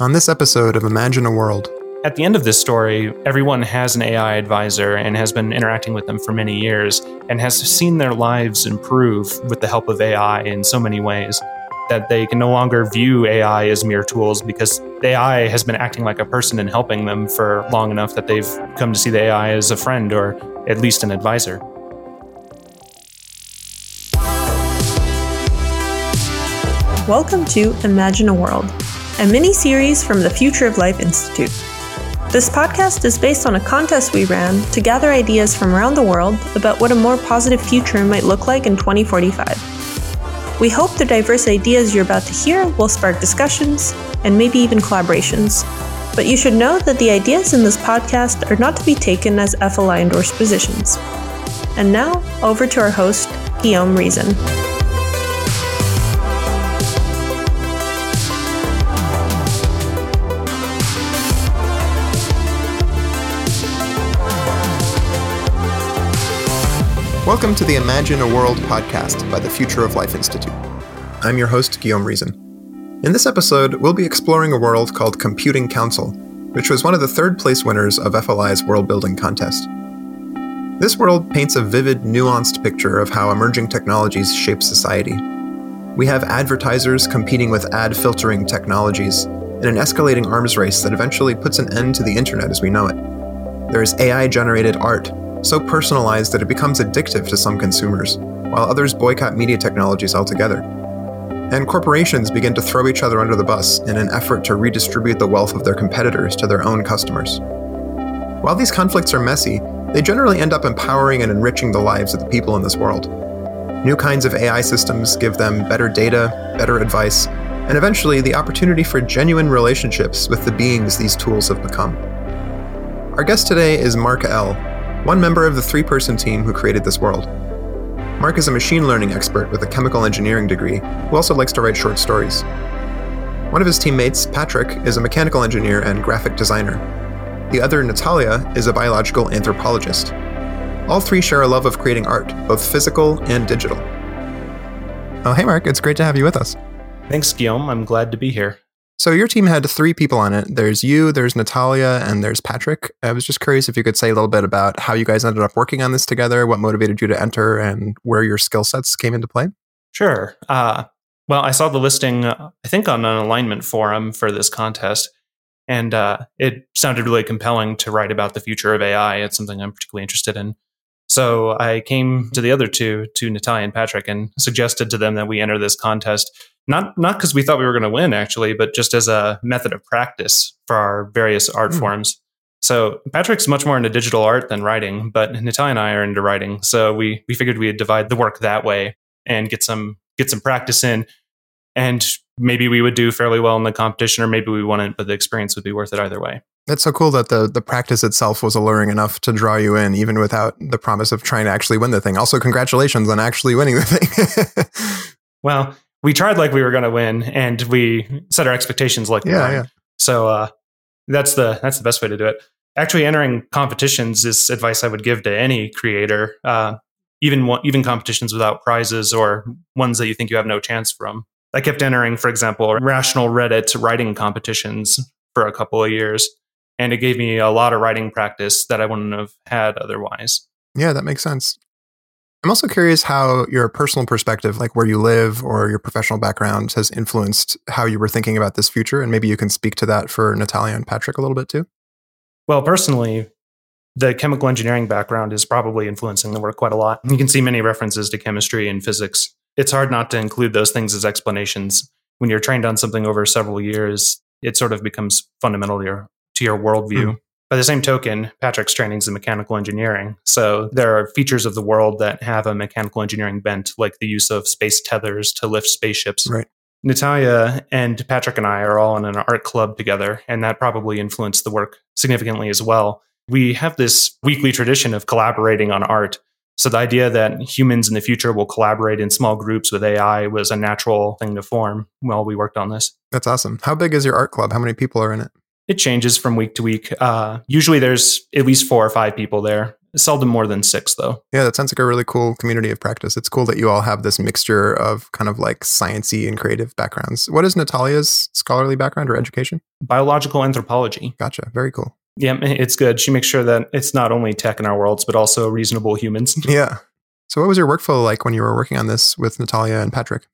on this episode of Imagine a World. At the end of this story, everyone has an AI advisor and has been interacting with them for many years and has seen their lives improve with the help of AI in so many ways that they can no longer view AI as mere tools because AI has been acting like a person and helping them for long enough that they've come to see the AI as a friend or at least an advisor. Welcome to Imagine a World, a mini series from the Future of Life Institute. This podcast is based on a contest we ran to gather ideas from around the world about what a more positive future might look like in 2045. We hope the diverse ideas you're about to hear will spark discussions and maybe even collaborations. But you should know that the ideas in this podcast are not to be taken as FLI endorsed positions. And now, over to our host, Guillaume Riesen. Welcome to the Imagine a World podcast by the Future of Life Institute. I'm your host, Guillaume Riesen. In this episode, we'll be exploring a world called Computing Counsel, which was one of the third place winners of FLI's world building contest. This world paints a vivid, nuanced picture of how emerging technologies shape society. We have advertisers competing with ad filtering technologies in an escalating arms race that eventually puts an end to the internet as we know it. There is AI generated art so personalized that it becomes addictive to some consumers, while others boycott media technologies altogether. And corporations begin to throw each other under the bus in an effort to redistribute the wealth of their competitors to their own customers. While these conflicts are messy, they generally end up empowering and enriching the lives of the people in this world. New kinds of AI systems give them better data, better advice, and eventually the opportunity for genuine relationships with the beings these tools have become. Our guest today is Mark L., one member of the three person team who created this world. Mark is a machine learning expert with a chemical engineering degree who also likes to write short stories. One of his teammates, Patrick, is a mechanical engineer and graphic designer. The other, Natalia, is a biological anthropologist. All three share a love of creating art, both physical and digital. Oh, hey, Mark, it's great to have you with us. Thanks, Guillaume. I'm glad to be here. So your team had three people on it. There's you, there's Natalia, and there's Patrick. I was just curious if you could say a little bit about how you guys ended up working on this together, what motivated you to enter, and where your skill sets came into play. Sure. Uh, well, I saw the listing, uh, I think, on an alignment forum for this contest, and uh, it sounded really compelling to write about the future of AI. It's something I'm particularly interested in. So I came to the other two, to Natalia and Patrick, and suggested to them that we enter this contest not not because we thought we were going to win actually, but just as a method of practice for our various art mm. forms. So Patrick's much more into digital art than writing, but Natalia and I are into writing. So we we figured we'd divide the work that way and get some get some practice in, and maybe we would do fairly well in the competition, or maybe we wouldn't, but the experience would be worth it either way. That's so cool that the the practice itself was alluring enough to draw you in, even without the promise of trying to actually win the thing. Also, congratulations on actually winning the thing. well, we tried like we were going to win, and we set our expectations like yeah, yeah. So uh, that's the that's the best way to do it. Actually, entering competitions is advice I would give to any creator, uh, even even competitions without prizes or ones that you think you have no chance from. I kept entering, for example, rational Reddit writing competitions for a couple of years, and it gave me a lot of writing practice that I wouldn't have had otherwise. Yeah, that makes sense. I'm also curious how your personal perspective, like where you live or your professional background, has influenced how you were thinking about this future. And maybe you can speak to that for Natalia and Patrick a little bit too. Well, personally, the chemical engineering background is probably influencing the work quite a lot. You can see many references to chemistry and physics. It's hard not to include those things as explanations. When you're trained on something over several years, it sort of becomes fundamental to your, to your worldview. Mm. By the same token, Patrick's training is in mechanical engineering. So there are features of the world that have a mechanical engineering bent, like the use of space tethers to lift spaceships. Right. Natalia and Patrick and I are all in an art club together, and that probably influenced the work significantly as well. We have this weekly tradition of collaborating on art. So the idea that humans in the future will collaborate in small groups with AI was a natural thing to form while we worked on this. That's awesome. How big is your art club? How many people are in it? It changes from week to week. Uh, usually there's at least four or five people there. Seldom more than six, though. Yeah, that sounds like a really cool community of practice. It's cool that you all have this mixture of kind of like sciency and creative backgrounds. What is Natalia's scholarly background or education? Biological anthropology. Gotcha. Very cool. Yeah, it's good. She makes sure that it's not only tech in our worlds, but also reasonable humans. yeah. So, what was your workflow like when you were working on this with Natalia and Patrick?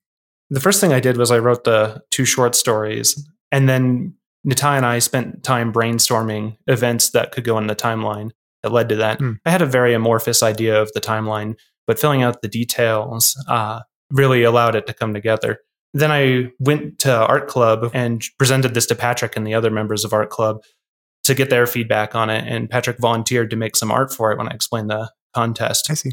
The first thing I did was I wrote the two short stories, and then Natalia and I spent time brainstorming events that could go in the timeline that led to that. Mm. I had a very amorphous idea of the timeline, but filling out the details uh, really allowed it to come together. Then I went to Art Club and presented this to Patrick and the other members of Art Club to get their feedback on it. And Patrick volunteered to make some art for it when I explained the contest. I see.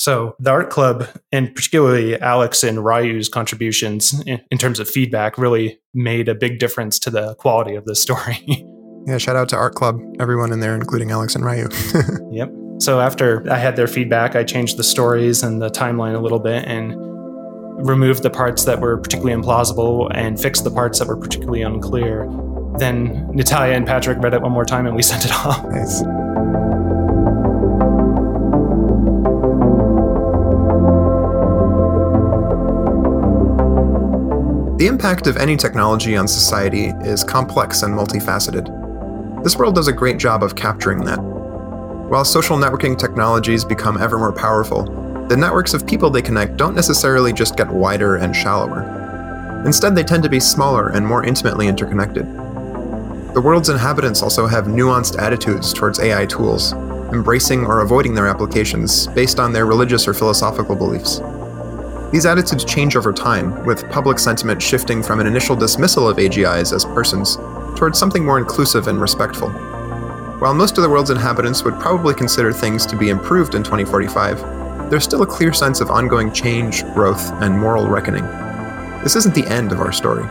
So the art club, and particularly Alex and Ryu's contributions in, in terms of feedback, really made a big difference to the quality of this story. Yeah, shout out to Art Club, everyone in there, including Alex and Ryu. yep. So after I had their feedback, I changed the stories and the timeline a little bit and removed the parts that were particularly implausible and fixed the parts that were particularly unclear. Then Natalia and Patrick read it one more time and we sent it off. Nice. The impact of any technology on society is complex and multifaceted. This world does a great job of capturing that. While social networking technologies become ever more powerful, the networks of people they connect don't necessarily just get wider and shallower. Instead, they tend to be smaller and more intimately interconnected. The world's inhabitants also have nuanced attitudes towards AI tools, embracing or avoiding their applications based on their religious or philosophical beliefs. These attitudes change over time, with public sentiment shifting from an initial dismissal of AGIs as persons towards something more inclusive and respectful. While most of the world's inhabitants would probably consider things to be improved in 2045, there's still a clear sense of ongoing change, growth, and moral reckoning. This isn't the end of our story.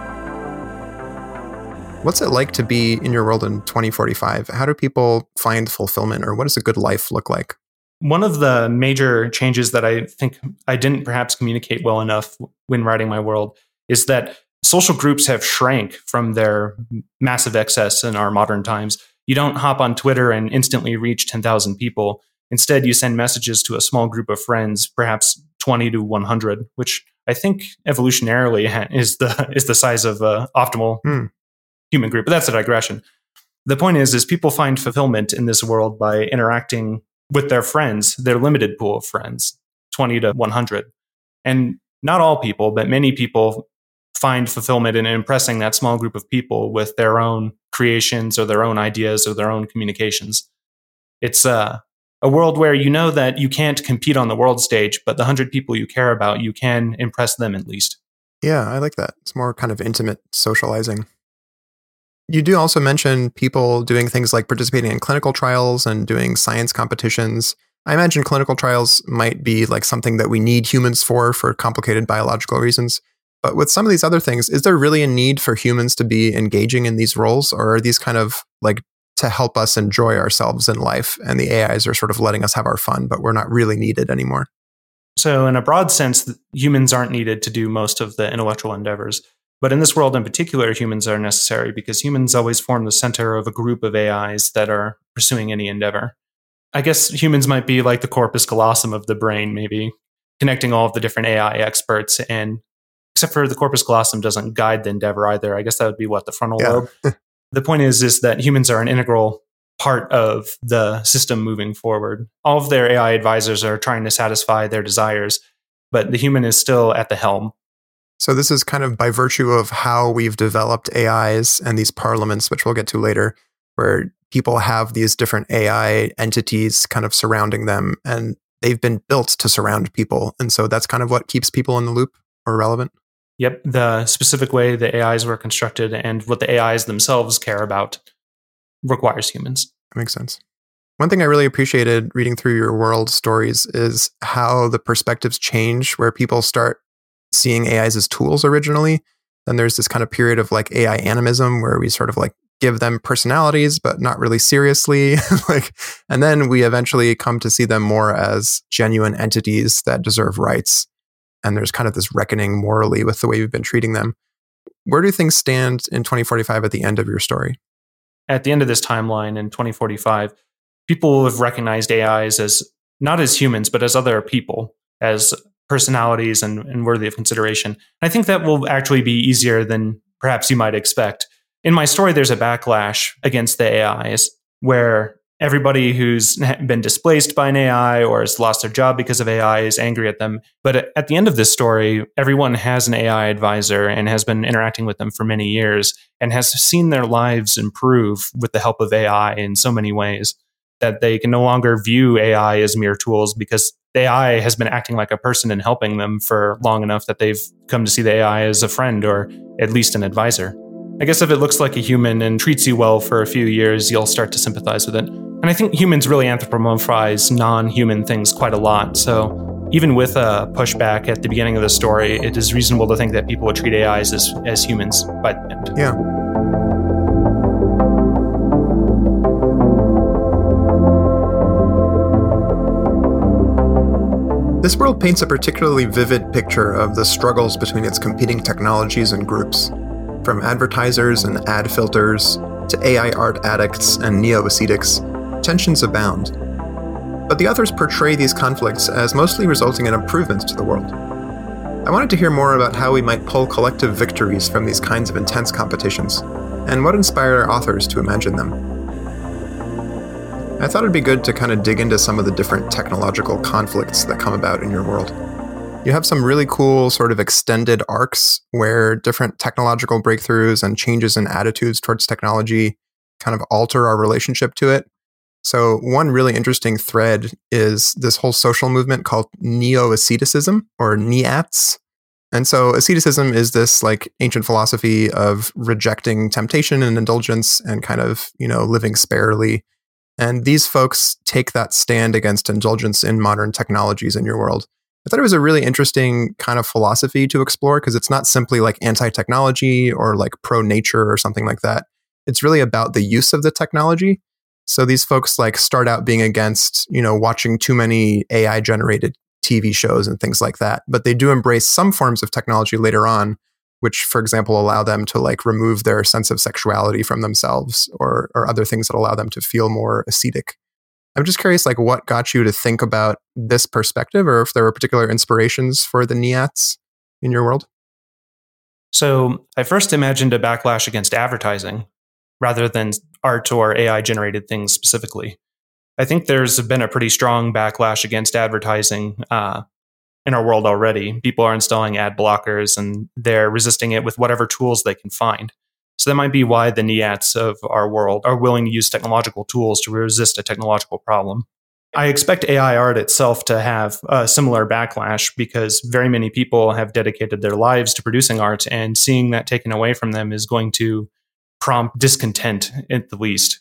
What's it like to be in your world in 2045? How do people find fulfillment, or what does a good life look like? One of the major changes that I think I didn't perhaps communicate well enough when writing my world is that social groups have shrank from their massive excess in our modern times. You don't hop on Twitter and instantly reach 10,000 people. Instead, you send messages to a small group of friends, perhaps 20 to 100, which I think evolutionarily is the is the size of an optimal hmm. human group. But that's a digression. The point is, is people find fulfillment in this world by interacting with their friends, their limited pool of friends, 20 to 100. And not all people, but many people find fulfillment in impressing that small group of people with their own creations or their own ideas or their own communications. It's uh, a world where you know that you can't compete on the world stage, but the hundred people you care about, you can impress them at least. Yeah, I like that. It's more kind of intimate socializing. You do also mention people doing things like participating in clinical trials and doing science competitions. I imagine clinical trials might be like something that we need humans for for complicated biological reasons. But with some of these other things, is there really a need for humans to be engaging in these roles, or are these kind of like to help us enjoy ourselves in life? And the AIs are sort of letting us have our fun, but we're not really needed anymore. So, in a broad sense, humans aren't needed to do most of the intellectual endeavors. But in this world in particular, humans are necessary because humans always form the center of a group of AIs that are pursuing any endeavor. I guess humans might be like the corpus callosum of the brain, maybe connecting all of the different AI experts and except for the corpus callosum doesn't guide the endeavor either. I guess that would be what the frontal yeah. lobe. the point is, is that humans are an integral part of the system moving forward. All of their AI advisors are trying to satisfy their desires, but the human is still at the helm. So this is kind of by virtue of how we've developed AIs and these parliaments, which we'll get to later, where people have these different AI entities kind of surrounding them and they've been built to surround people. And so that's kind of what keeps people in the loop or relevant. Yep, the specific way the AIs were constructed and what the AIs themselves care about requires humans. That makes sense. One thing I really appreciated reading through your world stories is how the perspectives change, where people start seeing AIs as tools originally. Then there's this kind of period of like AI animism where we sort of like give them personalities, but not really seriously. like, and then we eventually come to see them more as genuine entities that deserve rights and there's kind of this reckoning morally with the way we've been treating them. Where do things stand in 2045 at the end of your story? At the end of this timeline in 2045, people have recognized AIs as not as humans, but as other people, as personalities and, and worthy of consideration. I think that will actually be easier than perhaps you might expect. In my story, there's a backlash against the AIs where everybody who's been displaced by an AI or has lost their job because of AI is angry at them. But at the end of this story, everyone has an AI advisor and has been interacting with them for many years and has seen their lives improve with the help of AI in so many ways that they can no longer view AI as mere tools because AI has been acting like a person and helping them for long enough that they've come to see the AI as a friend or at least an advisor. I guess if it looks like a human and treats you well for a few years, you'll start to sympathize with it. And I think humans really anthropomorphize non human things quite a lot. So even with a pushback at the beginning of the story, it is reasonable to think that people would treat AIs as, as humans by the end. Yeah. This world paints a particularly vivid picture of the struggles between its competing technologies and groups, from advertisers and ad filters to AI art addicts and neo ascetics. Tensions abound. But the authors portray these conflicts as mostly resulting in improvements to the world. I wanted to hear more about how we might pull collective victories from these kinds of intense competitions, and what inspired our authors to imagine them. I thought it'd be good to kind of dig into some of the different technological conflicts that come about in your world. You have some really cool sort of extended arcs where different technological breakthroughs and changes in attitudes towards technology kind of alter our relationship to it. So, one really interesting thread is this whole social movement called neo asceticism or neats. And so, asceticism is this like ancient philosophy of rejecting temptation and indulgence and kind of, you know, living sparely and these folks take that stand against indulgence in modern technologies in your world. I thought it was a really interesting kind of philosophy to explore because it's not simply like anti technology or like pro nature or something like that. It's really about the use of the technology. So these folks like start out being against, you know, watching too many AI generated TV shows and things like that. But they do embrace some forms of technology later on which for example allow them to like remove their sense of sexuality from themselves or or other things that allow them to feel more ascetic i'm just curious like what got you to think about this perspective or if there were particular inspirations for the neats in your world? So i first imagined a backlash against advertising rather than art or ai generated things specifically. I think there's been a pretty strong backlash against advertising uh, in our world already. People are installing ad blockers and they're resisting it with whatever tools they can find. So that might be why the NIATs of our world are willing to use technological tools to resist a technological problem. I expect AI art itself to have a similar backlash because very many people have dedicated their lives to producing art, and seeing that taken away from them is going to prompt discontent at the least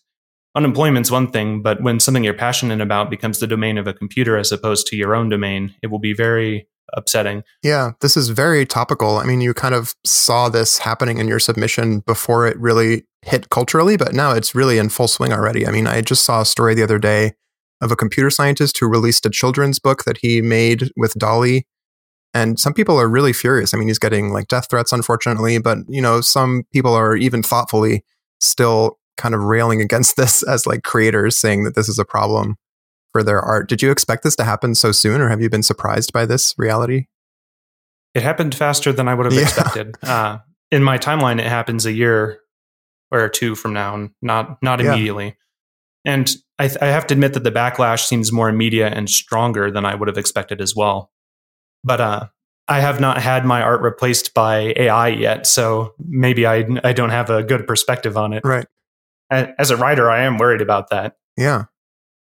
unemployment's one thing, but when something you're passionate about becomes the domain of a computer as opposed to your own domain, it will be very upsetting. Yeah, this is very topical. I mean, you kind of saw this happening in your submission before it really hit culturally, but now it's really in full swing already. I mean, I just saw a story the other day of a computer scientist who released a children's book that he made with DALL-E. And some people are really furious. I mean, he's getting like death threats, unfortunately, but you know, some people are even thoughtfully still kind of railing against this as like creators saying that this is a problem for their art. Did you expect this to happen so soon or have you been surprised by this reality? It happened faster than I would have yeah. expected. Uh, in my timeline, it happens a year or two from now, not not immediately. Yeah. And I, th- I have to admit that the backlash seems more immediate and stronger than I would have expected as well. But uh, I have not had my art replaced by AI yet, so maybe I I don't have a good perspective on it. Right as a writer, I am worried about that. Yeah.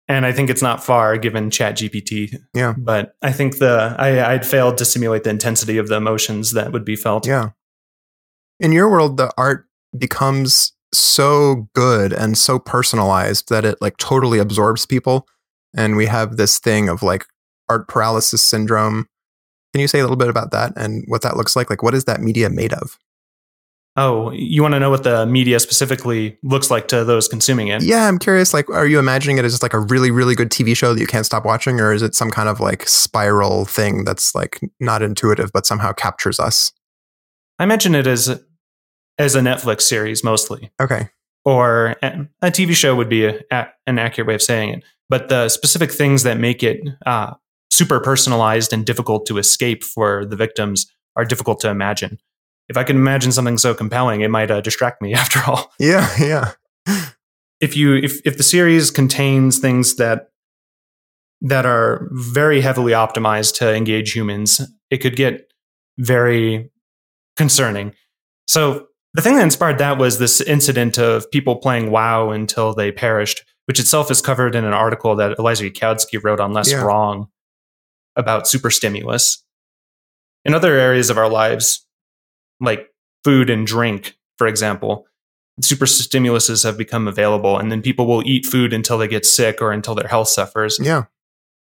And I think it's not far given Chat GPT. Yeah. But I think the I, I'd failed to simulate the intensity of the emotions that would be felt. Yeah. In your world, the art becomes so good and so personalized that it like totally absorbs people. And we have this thing of like art paralysis syndrome. Can you say a little bit about that and what that looks like? Like, what is that media made of? Oh, you want to know what the media specifically looks like to those consuming it? Yeah, I'm curious. Like, are you imagining it as just like a really, really good TV show that you can't stop watching, or is it some kind of like spiral thing that's like not intuitive but somehow captures us? I imagine it as as a Netflix series mostly. Okay. or a TV show would be a, a, an accurate way of saying it. But the specific things that make it uh, super personalized and difficult to escape for the victims are difficult to imagine. If I can imagine something so compelling, it might uh, distract me after all. Yeah, yeah. if you if if the series contains things that that are very heavily optimized to engage humans, it could get very concerning. So the thing that inspired that was this incident of people playing WoW until they perished, which itself is covered in an article that Eliezer Yudkowsky wrote on Less yeah. Wrong about super stimulus. In other areas of our lives, like food and drink, for example, super stimuluses have become available, and then people will eat food until they get sick or until their health suffers. Yeah.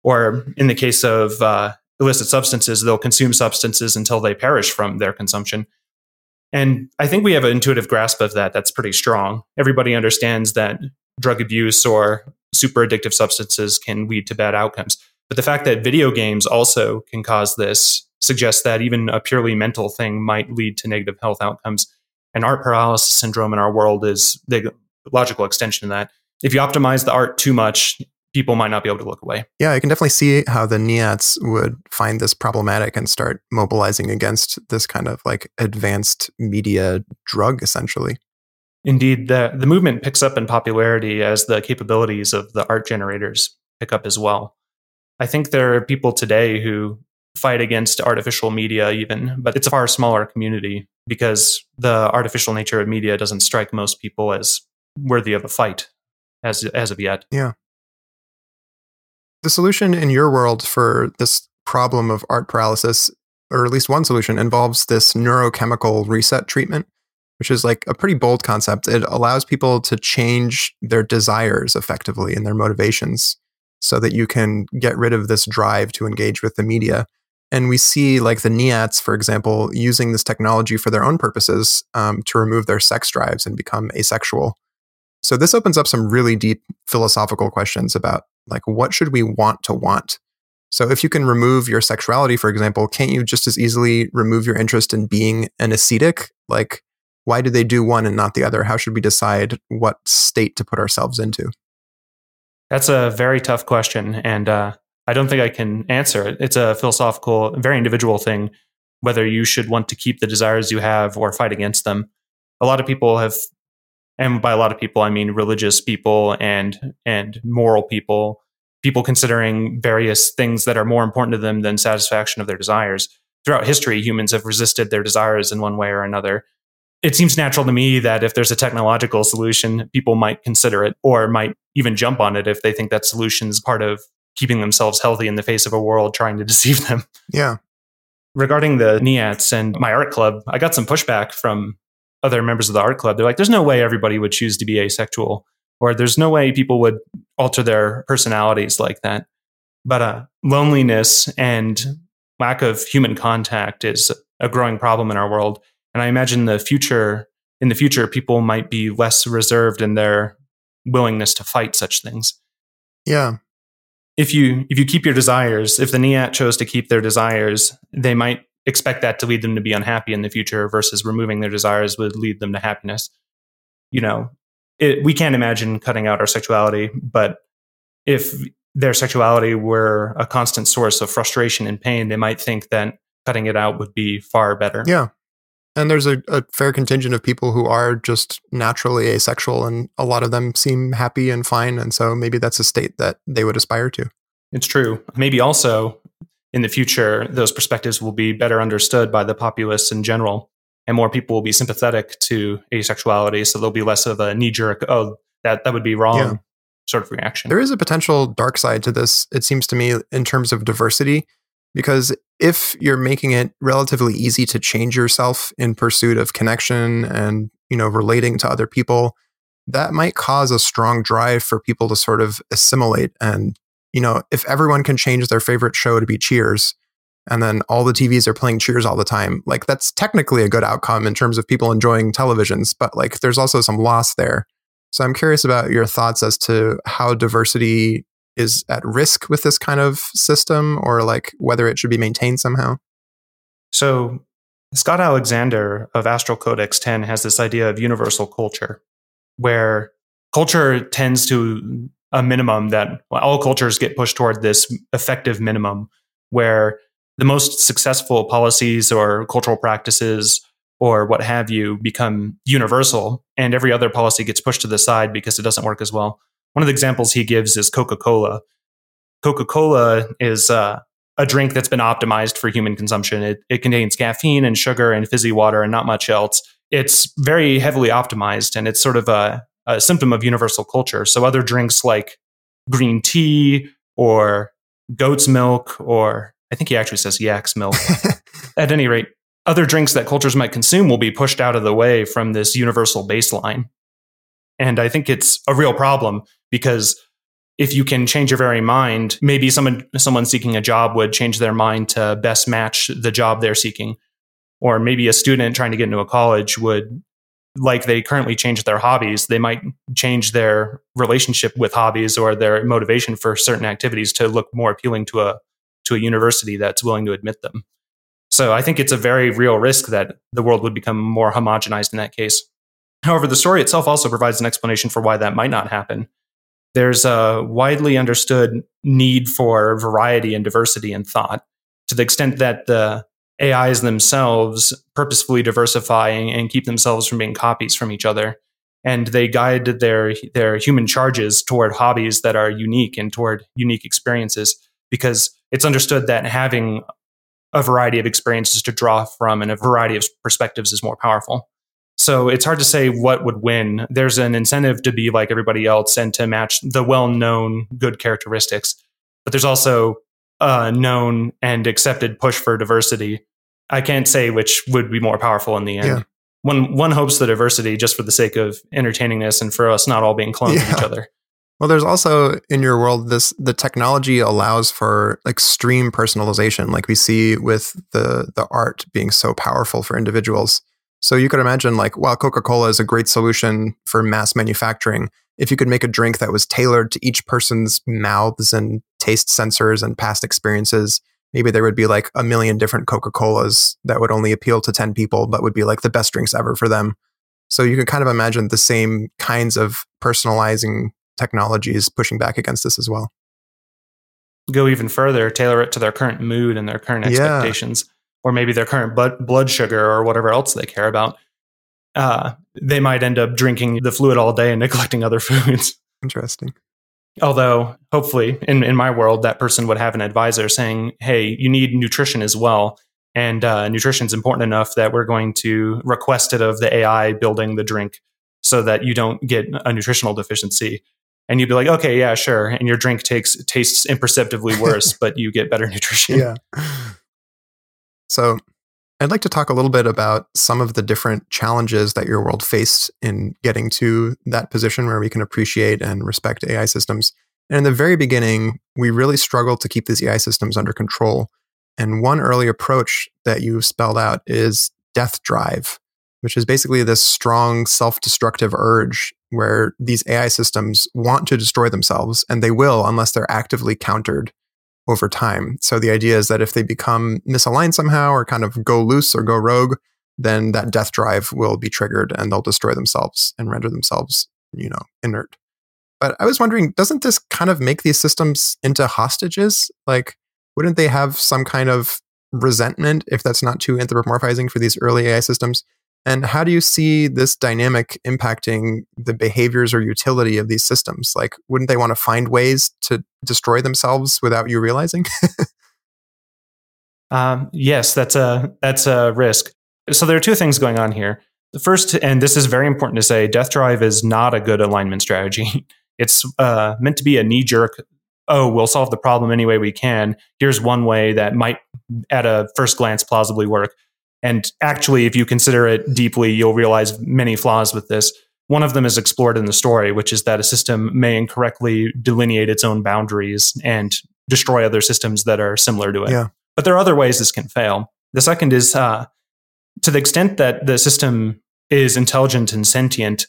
Or in the case of uh, illicit substances, they'll consume substances until they perish from their consumption. And I think we have an intuitive grasp of that that's pretty strong. Everybody understands that drug abuse or super addictive substances can lead to bad outcomes. But the fact that video games also can cause this suggests that even a purely mental thing might lead to negative health outcomes. And art paralysis syndrome in our world is the logical extension of that. If you optimize the art too much, people might not be able to look away. Yeah, I can definitely see how the NIATs would find this problematic and start mobilizing against this kind of like advanced media drug, essentially. Indeed, the, the movement picks up in popularity as the capabilities of the art generators pick up as well. I think there are people today who fight against artificial media, even, but it's a far smaller community because the artificial nature of media doesn't strike most people as worthy of a fight as as of yet. Yeah. The solution in your world for this problem of art paralysis, or at least one solution, involves this neurochemical reset treatment, which is like a pretty bold concept. It allows people to change their desires effectively and their motivations so that you can get rid of this drive to engage with the media. And we see, like the NIATs, for example, using this technology for their own purposes um, to remove their sex drives and become asexual. So this opens up some really deep philosophical questions about like what should we want to want? So if you can remove your sexuality, for example, can't you just as easily remove your interest in being an ascetic? Like, why do they do one and not the other? How should we decide what state to put ourselves into? That's a very tough question, and uh, I don't think I can answer it. It's a philosophical, very individual thing whether you should want to keep the desires you have or fight against them. A lot of people have and by a lot of people I mean religious people and and moral people, people considering various things that are more important to them than satisfaction of their desires. Throughout history, humans have resisted their desires in one way or another. It seems natural to me that if there's a technological solution, people might consider it or might even jump on it if they think that solution is part of keeping themselves healthy in the face of a world trying to deceive them. Yeah. Regarding the NEATs and my art club, I got some pushback from other members of the art club, they're like, there's no way everybody would choose to be asexual, or there's no way people would alter their personalities like that. But uh, loneliness and lack of human contact is a growing problem in our world. And I imagine the future, in the future, people might be less reserved in their willingness to fight such things. Yeah. If you if you keep your desires, if the NIAT chose to keep their desires, they might expect that to lead them to be unhappy in the future versus removing their desires would lead them to happiness. You know, it, we can't imagine cutting out our sexuality, but if their sexuality were a constant source of frustration and pain, they might think that cutting it out would be far better. Yeah. And there's a, a, fair contingent of people who are just naturally asexual, and a lot of them seem happy and fine. And so maybe that's a state that they would aspire to. It's true. Maybe also in the future, those perspectives will be better understood by the populace in general, and more people will be sympathetic to asexuality. So there'll be less of a knee jerk, oh, that, that would be wrong yeah. sort of reaction. There is a potential dark side to this, it seems to me, in terms of diversity, because if you're making it relatively easy to change yourself in pursuit of connection and you know relating to other people that might cause a strong drive for people to sort of assimilate and you know, if everyone can change their favorite show to be Cheers, and then all the TVs are playing Cheers all the time, like that's technically a good outcome in terms of people enjoying televisions, but like there's also some loss there. So I'm curious about your thoughts as to how diversity is at risk with this kind of system or like whether it should be maintained somehow. So Scott Alexander of Astral Codex 10 has this idea of universal culture. where culture tends to a minimum that all cultures get pushed toward this effective minimum where the most successful policies or cultural practices or what have you become universal and every other policy gets pushed to the side because it doesn't work as well. One of the examples he gives is Coca Cola. Coca Cola is uh, a drink that's been optimized for human consumption. It, it contains caffeine and sugar and fizzy water and not much else. It's very heavily optimized and it's sort of a, a symptom of universal culture. So other drinks like green tea or goat's milk or I think he actually says yak's milk. At any rate, other drinks that cultures might consume will be pushed out of the way from this universal baseline. And I think it's a real problem because if you can change your very mind, maybe someone someone seeking a job would change their mind to best match the job they're seeking. Or maybe a student trying to get into a college would like they currently change their hobbies, they might change their relationship with hobbies or their motivation for certain activities to look more appealing to a to a university that's willing to admit them. So I think it's a very real risk that the world would become more homogenized in that case. However, the story itself also provides an explanation for why that might not happen. There's a widely understood need for variety and diversity in thought to the extent that the AIs themselves purposefully diversify and keep themselves from being copies from each other. And they guide their their human charges toward hobbies that are unique and toward unique experiences because it's understood that having a variety of experiences to draw from and a variety of perspectives is more powerful. So it's hard to say what would win. There's an incentive to be like everybody else and to match the well known good characteristics. But there's also a known and accepted push for diversity. I can't say which would be more powerful in the end. Yeah. One, one hopes the diversity just for the sake of entertainingness and for us not all being clones yeah. of each other. Well, there's also in your world this the technology allows for extreme personalization, like we see with the the art being so powerful for individuals. So you could imagine like, while Coca-Cola is a great solution for mass manufacturing, if you could make a drink that was tailored to each person's mouths and taste sensors and past experiences, maybe there would be like a million different Coca-Colas that would only appeal to 10 people, but would be like the best drinks ever for them. So you can kind of imagine the same kinds of personalizing technologies pushing back against this as well. Go even further, tailor it to their current mood and their current expectations, yeah. Or maybe their current blood sugar or whatever else they care about. Uh, they might end up drinking the fluid all day and neglecting other foods. Interesting. Although, hopefully, in, in my world, that person would have an advisor saying, hey, you need nutrition as well. And uh, nutrition is important enough that we're going to request it of the AI building the drink so that you don't get a nutritional deficiency and you'd be like, okay, yeah, sure. And your drink takes tastes imperceptibly worse, but you get better nutrition. Yeah. So I'd like to talk a little bit about some of the different challenges that your world faced in getting to that position where we can appreciate and respect AI systems. And in the very beginning, we really struggled to keep these AI systems under control. And one early approach that you spelled out is death drive, which is basically this strong self destructive urge where these AI systems want to destroy themselves, and they will unless they're actively countered over time. So the idea is that if they become misaligned somehow or kind of go loose or go rogue, then that death drive will be triggered and they'll destroy themselves and render themselves, you know, inert. But I was wondering, doesn't this kind of make these systems into hostages? Like, wouldn't they have some kind of resentment if that's not too anthropomorphizing for these early AI systems? And how do you see this dynamic impacting the behaviors or utility of these systems? Like, wouldn't they want to find ways to destroy themselves without you realizing? um, yes, that's a that's a risk. So there are two things going on here. The first, and this is very important to say, Death Drive is not a good alignment strategy. It's uh, meant to be a knee jerk. Oh, we'll solve the problem any way we can. Here's one way that might, at a first glance, plausibly work. And actually, if you consider it deeply, you'll realize many flaws with this. One of them is explored in the story, which is that a system may incorrectly delineate its own boundaries and destroy other systems that are similar to it. Yeah. But there are other ways this can fail. The second is uh, to the extent that the system is intelligent and sentient,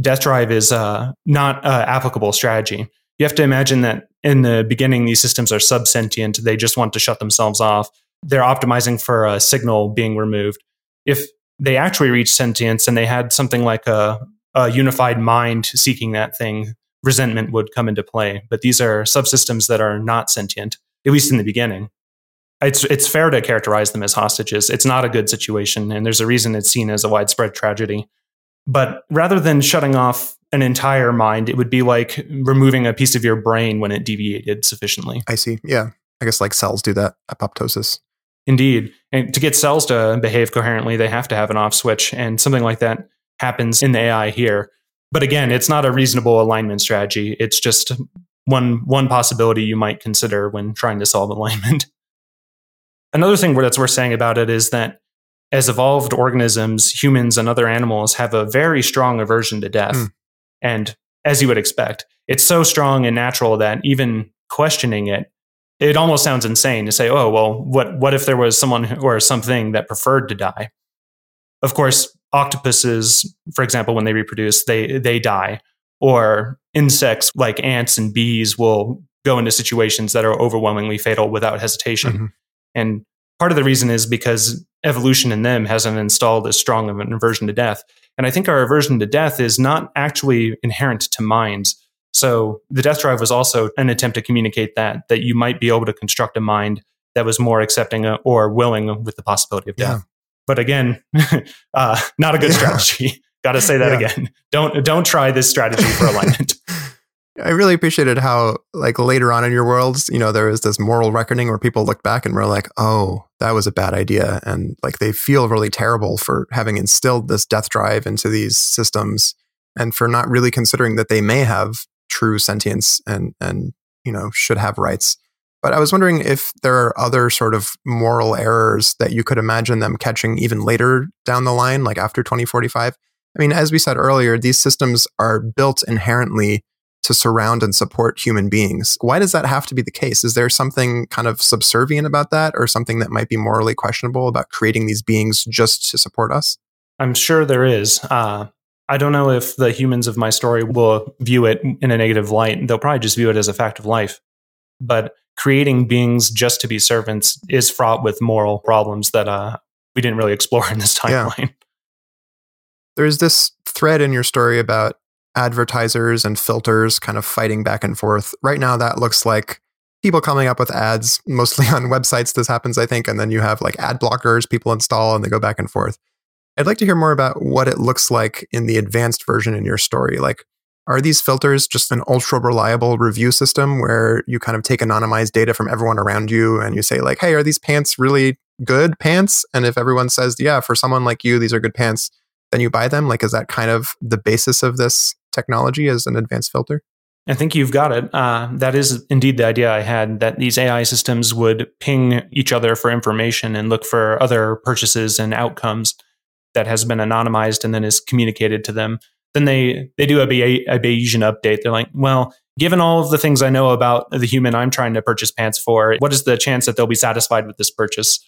death drive is uh, not uh, applicable strategy. You have to imagine that in the beginning, these systems are subsentient. They just want to shut themselves off they're optimizing for a signal being removed. If they actually reach sentience and they had something like a, a unified mind seeking that thing, resentment would come into play. But these are subsystems that are not sentient, at least in the beginning. It's it's fair to characterize them as hostages. It's not a good situation, and there's a reason it's seen as a widespread tragedy. But rather than shutting off an entire mind, it would be like removing a piece of your brain when it deviated sufficiently. I see. Yeah. I guess like cells do that, apoptosis. Indeed. And to get cells to behave coherently, they have to have an off switch. And something like that happens in the AI here. But again, it's not a reasonable alignment strategy. It's just one one possibility you might consider when trying to solve alignment. Another thing that's worth saying about it is that as evolved organisms, humans and other animals have a very strong aversion to death. Mm. And as you would expect, it's so strong and natural that even questioning it, it almost sounds insane to say, oh, well, what, what if there was someone or something that preferred to die? Of course, octopuses, for example, when they reproduce, they, they die. Or insects like ants and bees will go into situations that are overwhelmingly fatal without hesitation. Mm-hmm. And part of the reason is because evolution in them hasn't installed as strong of an aversion to death. And I think our aversion to death is not actually inherent to minds. So the death drive was also an attempt to communicate that, that you might be able to construct a mind that was more accepting or willing with the possibility of death. Yeah. But again, uh, not a good yeah. strategy. Got to say that yeah. again. Don't don't try this strategy for alignment. I really appreciated how, like, later on in your worlds, you know, there was this moral reckoning where people look back and were like, oh, that was a bad idea. And like, they feel really terrible for having instilled this death drive into these systems and for not really considering that they may have true sentience and, and, you know, should have rights. But I was wondering if there are other sort of moral errors that you could imagine them catching even later down the line, like after 2045. I mean, as we said earlier, these systems are built inherently to surround and support human beings. Why does that have to be the case? Is there something kind of subservient about that or something that might be morally questionable about creating these beings just to support us? I'm sure there is. Uh, I don't know if the humans of my story will view it in a negative light. They'll probably just view it as a fact of life. But creating beings just to be servants is fraught with moral problems that uh, we didn't really explore in this timeline. Yeah. There's this thread in your story about advertisers and filters kind of fighting back and forth. Right now, that looks like people coming up with ads, mostly on websites. This happens, I think. And then you have like ad blockers people install and they go back and forth. I'd like to hear more about what it looks like in the advanced version in your story. Like, are these filters just an ultra reliable review system where you kind of take anonymized data from everyone around you and you say, like, hey, are these pants really good pants? And if everyone says, yeah, for someone like you, these are good pants, then you buy them? Like, is that kind of the basis of this technology as an advanced filter? I think you've got it. Uh, that is indeed the idea I had that these AI systems would ping each other for information and look for other purchases and outcomes that has been anonymized and then is communicated to them. Then they, they do a, a Bayesian update. They're like, well, given all of the things I know about the human I'm trying to purchase pants for, what is the chance that they'll be satisfied with this purchase?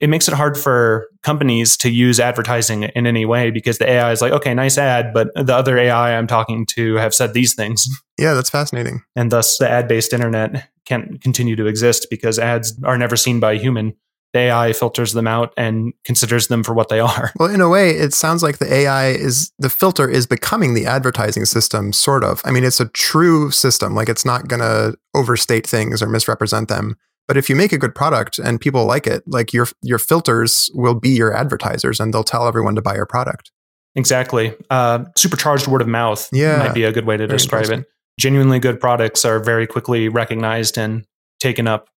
it makes it hard for companies to use advertising in any way because the AI is like, okay, nice ad, but the other AI I'm talking to have said these things. Yeah, that's fascinating. And thus the ad based internet can't continue to exist because ads are never seen by a human. AI filters them out and considers them for what they are. Well, in a way, it sounds like the AI is the filter is becoming the advertising system, sort of. I mean, it's a true system. Like it's not going to overstate things or misrepresent them but if you make a good product and people like it, like your your filters will be your advertisers and they'll tell everyone to buy your product. Exactly. Uh, supercharged word of mouth yeah, might be a good way to describe it. Genuinely good products are very quickly recognized and taken up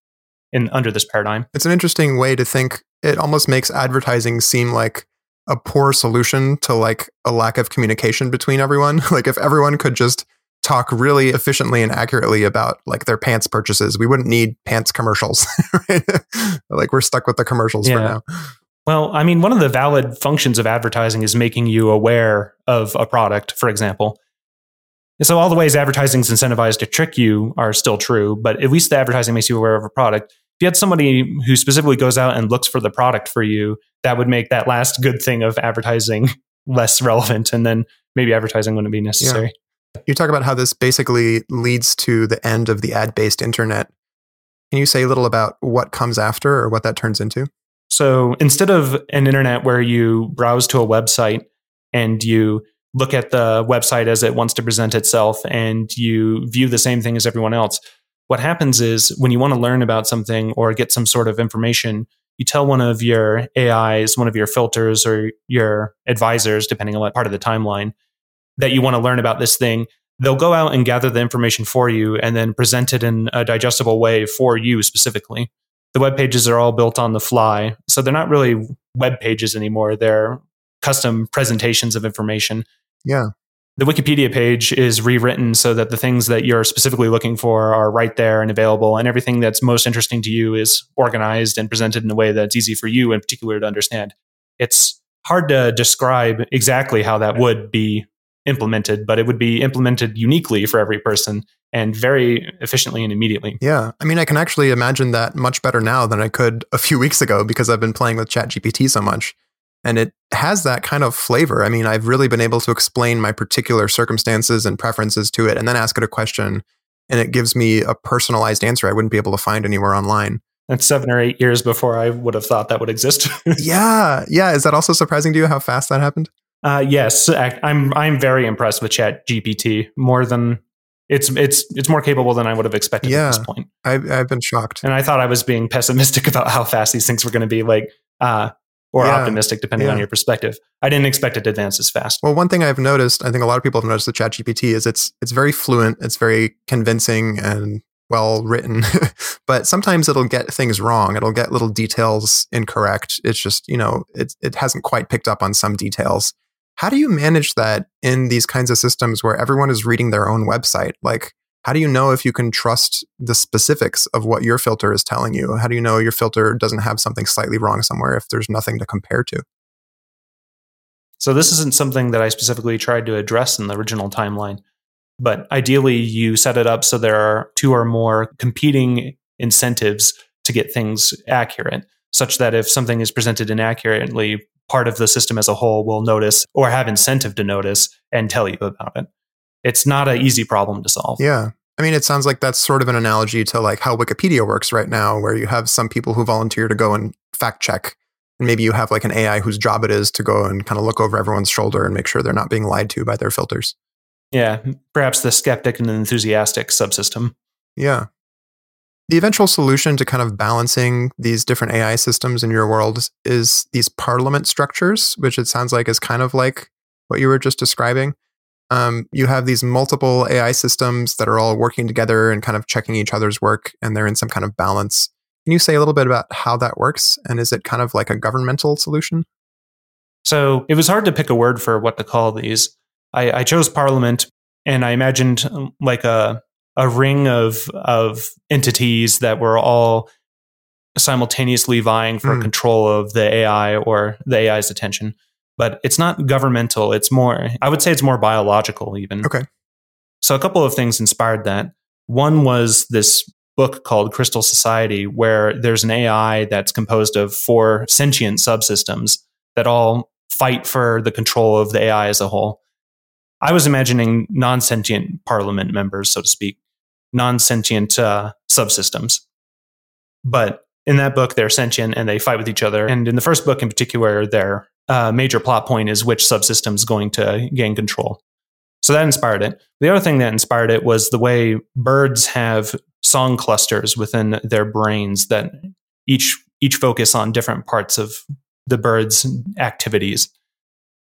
in under this paradigm. It's an interesting way to think. It almost makes advertising seem like a poor solution to like a lack of communication between everyone. like if everyone could just talk really efficiently and accurately about like their pants purchases. We wouldn't need pants commercials. Right? like we're stuck with the commercials yeah. for now. Well, I mean, one of the valid functions of advertising is making you aware of a product, for example. So all the ways advertising is incentivized to trick you are still true, but at least the advertising makes you aware of a product. If you had somebody who specifically goes out and looks for the product for you, that would make that last good thing of advertising less relevant, and then maybe advertising wouldn't be necessary. Yeah. You talk about how this basically leads to the end of the ad based internet. Can you say a little about what comes after or what that turns into? So instead of an internet where you browse to a website and you look at the website as it wants to present itself and you view the same thing as everyone else. What happens is when you want to learn about something or get some sort of information, you tell one of your AIs, one of your filters or your advisors, depending on what part of the timeline, that you want to learn about this thing. They'll go out and gather the information for you and then present it in a digestible way for you specifically. The web pages are all built on the fly. So they're not really web pages anymore. They're custom presentations of information. Yeah. The Wikipedia page is rewritten so that the things that you're specifically looking for are right there and available, and everything that's most interesting to you is organized and presented in a way that's easy for you in particular to understand. It's hard to describe exactly how that would be implemented, but it would be implemented uniquely for every person and very efficiently and immediately. Yeah. I mean, I can actually imagine that much better now than I could a few weeks ago because I've been playing with ChatGPT so much and it has that kind of flavor. I mean, I've really been able to explain my particular circumstances and preferences to it and then ask it a question and it gives me a personalized answer I wouldn't be able to find anywhere online. That's seven or eight years before I would have thought that would exist. yeah, yeah. Is that also surprising to you how fast that happened? Uh, yes, I'm. I'm very impressed with ChatGPT more than it's it's it's more capable than I would have expected yeah, at this point. I've, I've been shocked, and I thought I was being pessimistic about how fast these things were going to be. Like, uh, or yeah, optimistic, depending yeah. on your perspective. I didn't expect it to advance as fast. Well, one thing I've noticed, I think a lot of people have noticed with ChatGPT is it's it's very fluent, it's very convincing and well written, but sometimes it'll get things wrong. It'll get little details incorrect. It's just you know it it hasn't quite picked up on some details. How do you manage that in these kinds of systems where everyone is reading their own website? Like how do you know if you can trust the specifics of what your filter is telling you? How do you know your filter doesn't have something slightly wrong somewhere if there's nothing to compare to? So, this isn't something that I specifically tried to address in the original timeline. But ideally, you set it up so there are two or more competing incentives to get things accurate, such that if something is presented inaccurately, part of the system as a whole will notice or have incentive to notice and tell you about it it's not an easy problem to solve. Yeah. I mean, it sounds like that's sort of an analogy to like how Wikipedia works right now, where you have some people who volunteer to go and fact check. And maybe you have like an AI whose job it is to go and kind of look over everyone's shoulder and make sure they're not being lied to by their filters. Yeah. Perhaps the skeptic and enthusiastic subsystem. Yeah. The eventual solution to kind of balancing these different AI systems in your world is these parliament structures, which it sounds like is kind of like what you were just describing um, you have these multiple AI systems that are all working together and kind of checking each other's work, and they're in some kind of balance. Can you say a little bit about how that works? And is it kind of like a governmental solution? So it was hard to pick a word for what to call these. I, I chose Parliament, and I imagined um, like a a ring of of entities that were all simultaneously vying for mm. control of the AI or the AI's attention but it's not governmental. It's more, I would say it's more biological even. Okay. So a couple of things inspired that. One was this book called Crystal Society, where there's an AI that's composed of four sentient subsystems that all fight for the control of the AI as a whole. I was imagining non sentient parliament members, so to speak, non sentient uh, subsystems. But in that book, they're sentient and they fight with each other. And in the first book in particular, they're uh, major plot point is which subsystem is going to gain control. So that inspired it. The other thing that inspired it was the way birds have song clusters within their brains that each each focus on different parts of the bird's activities.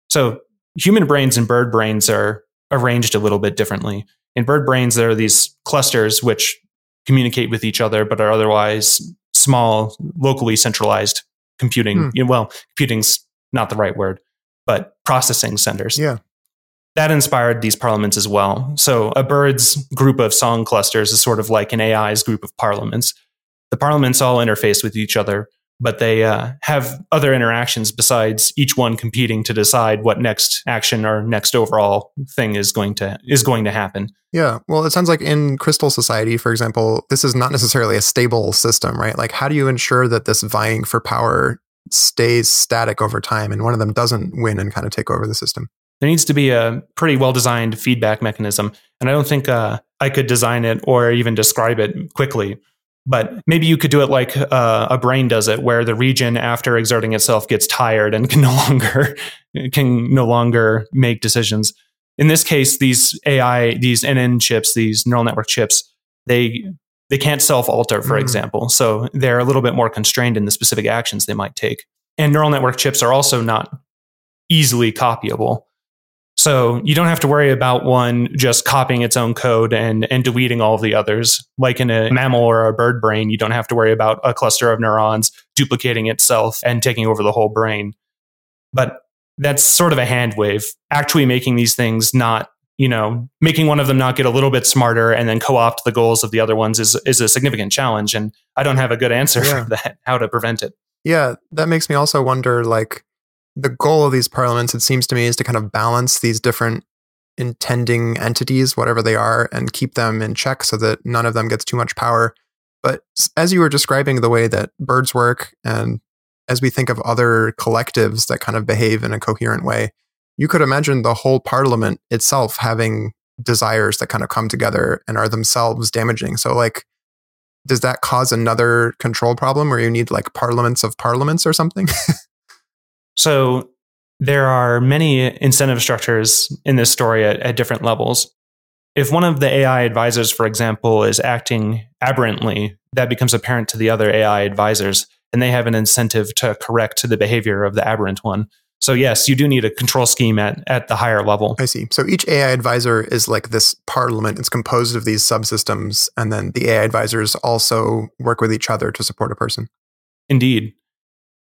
So human brains and bird brains are arranged a little bit differently. In bird brains, there are these clusters which communicate with each other, but are otherwise small, locally centralized computing. Hmm. Well, computing's not the right word, but processing centers. Yeah. That inspired these parliaments as well. So a bird's group of song clusters is sort of like an AI's group of parliaments. The parliaments all interface with each other, but they uh, have other interactions besides each one competing to decide what next action or next overall thing is going to is going to happen. Yeah, well, it sounds like in Crystal Society, for example, this is not necessarily a stable system, right? Like, how do you ensure that this vying for power stays static over time and one of them doesn't win and kind of take over the system. There needs to be a pretty well designed feedback mechanism. And I don't think uh, I could design it or even describe it quickly. But maybe you could do it like uh, a brain does it, where the region, after exerting itself, gets tired and can no longer can no longer make decisions. in this case, these AI, these NN chips, these neural network chips, they they can't self alter, for mm. example. So they're a little bit more constrained in the specific actions they might take. And neural network chips are also not easily copyable. So you don't have to worry about one just copying its own code and, and deleting all of the others. Like in a mammal or a bird brain, you don't have to worry about a cluster of neurons duplicating itself and taking over the whole brain. But that's sort of a hand wave. Actually making these things not, you know, making one of them not get a little bit smarter and then co-opt the goals of the other ones is is a significant challenge. And I don't have a good answer yeah. for that, how to prevent it. Yeah, that makes me also wonder like the goal of these parliaments, it seems to me, is to kind of balance these different intending entities, whatever they are, and keep them in check so that none of them gets too much power. But as you were describing the way that birds work, and as we think of other collectives that kind of behave in a coherent way, you could imagine the whole parliament itself having desires that kind of come together and are themselves damaging. So, like, does that cause another control problem where you need like parliaments of parliaments or something? So there are many incentive structures in this story at, at different levels. If one of the AI advisors, for example, is acting aberrantly, that becomes apparent to the other AI advisors, and they have an incentive to correct the behavior of the aberrant one. So yes, you do need a control scheme at, at the higher level. I see. So each AI advisor is like this parliament. It's composed of these subsystems, and then the AI advisors also work with each other to support a person. Indeed.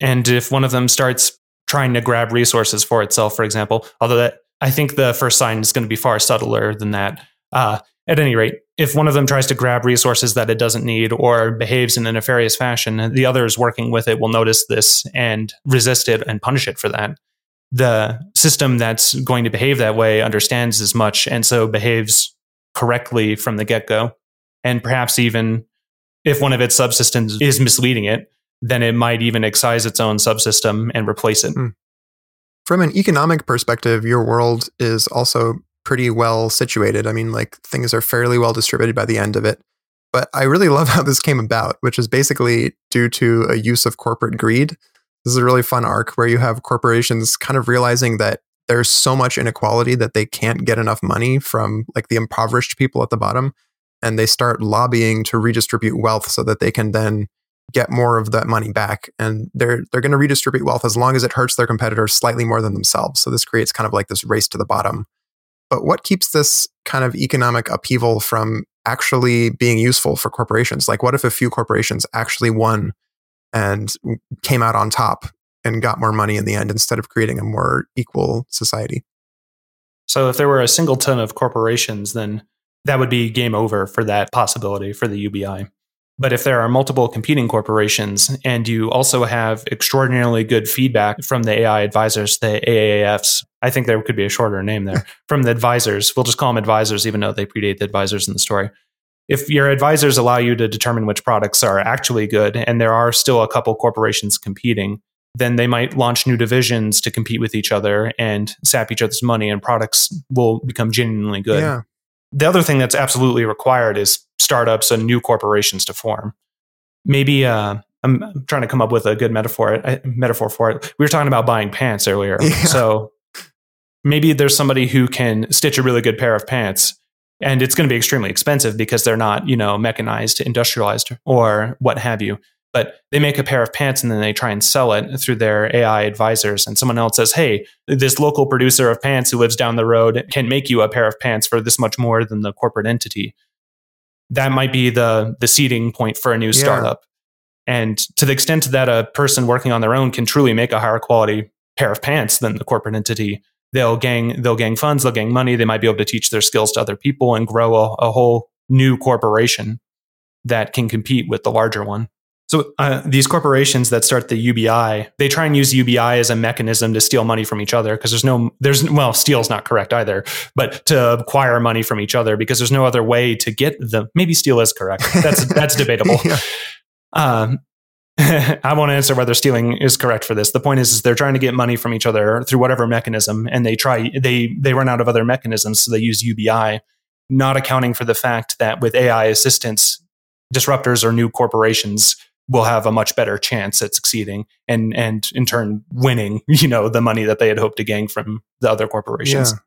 And if one of them starts trying to grab resources for itself, for example. Although that I think the first sign is going to be far subtler than that. Uh, at any rate, if one of them tries to grab resources that it doesn't need or behaves in a nefarious fashion, the others working with it will notice this and resist it and punish it for that. The system that's going to behave that way understands as much and so behaves correctly from the get go. And perhaps even if one of its subsystems is misleading it, then it might even excise its own subsystem and replace it. Mm. From an economic perspective, your world is also pretty well situated. I mean, like things are fairly well distributed by the end of it. But I really love how this came about, which is basically due to a use of corporate greed. This is a really fun arc where you have corporations kind of realizing that there's so much inequality that they can't get enough money from like the impoverished people at the bottom and they start lobbying to redistribute wealth so that they can then get more of that money back and they're they're going to redistribute wealth as long as it hurts their competitors slightly more than themselves so this creates kind of like this race to the bottom but what keeps this kind of economic upheaval from actually being useful for corporations? Like what if a few corporations actually won and came out on top and got more money in the end instead of creating a more equal society? So if there were a singleton of corporations then that would be game over for that possibility for the ubi but if there are multiple competing corporations and you also have extraordinarily good feedback from the AI advisors, the AAFs, I think there could be a shorter name there, from the advisors, we'll just call them advisors, even though they predate the advisors in the story. If your advisors allow you to determine which products are actually good, and there are still a couple corporations competing, then they might launch new divisions to compete with each other and sap each other's money, and products will become genuinely good. Yeah. The other thing that's absolutely required is startups and new corporations to form. Maybe uh, I'm trying to come up with a good metaphor metaphor for it. We were talking about buying pants earlier, yeah. so maybe there's somebody who can stitch a really good pair of pants, and it's going to be extremely expensive because they're not you know mechanized, industrialized, or what have you but they make a pair of pants and then they try and sell it through their AI advisors. And someone else says, Hey, this local producer of pants who lives down the road can make you a pair of pants for this much more than the corporate entity. That might be the, the seeding point for a new startup. Yeah. And to the extent that a person working on their own can truly make a higher quality pair of pants than the corporate entity, they'll gang, they'll gang funds, they'll gang money. They might be able to teach their skills to other people and grow a, a whole new corporation that can compete with the larger one. So uh, these corporations that start the UBI, they try and use UBI as a mechanism to steal money from each other because there's no, there's well, steal is not correct either, but to acquire money from each other because there's no other way to get the. Maybe steal is correct. That's that's debatable. yeah. um, I won't answer whether stealing is correct for this. The point is, is they're trying to get money from each other through whatever mechanism, and they try they they run out of other mechanisms, so they use UBI, not accounting for the fact that with AI assistance, disruptors or new corporations will have a much better chance at succeeding and and in turn winning you know the money that they had hoped to gain from the other corporations yeah.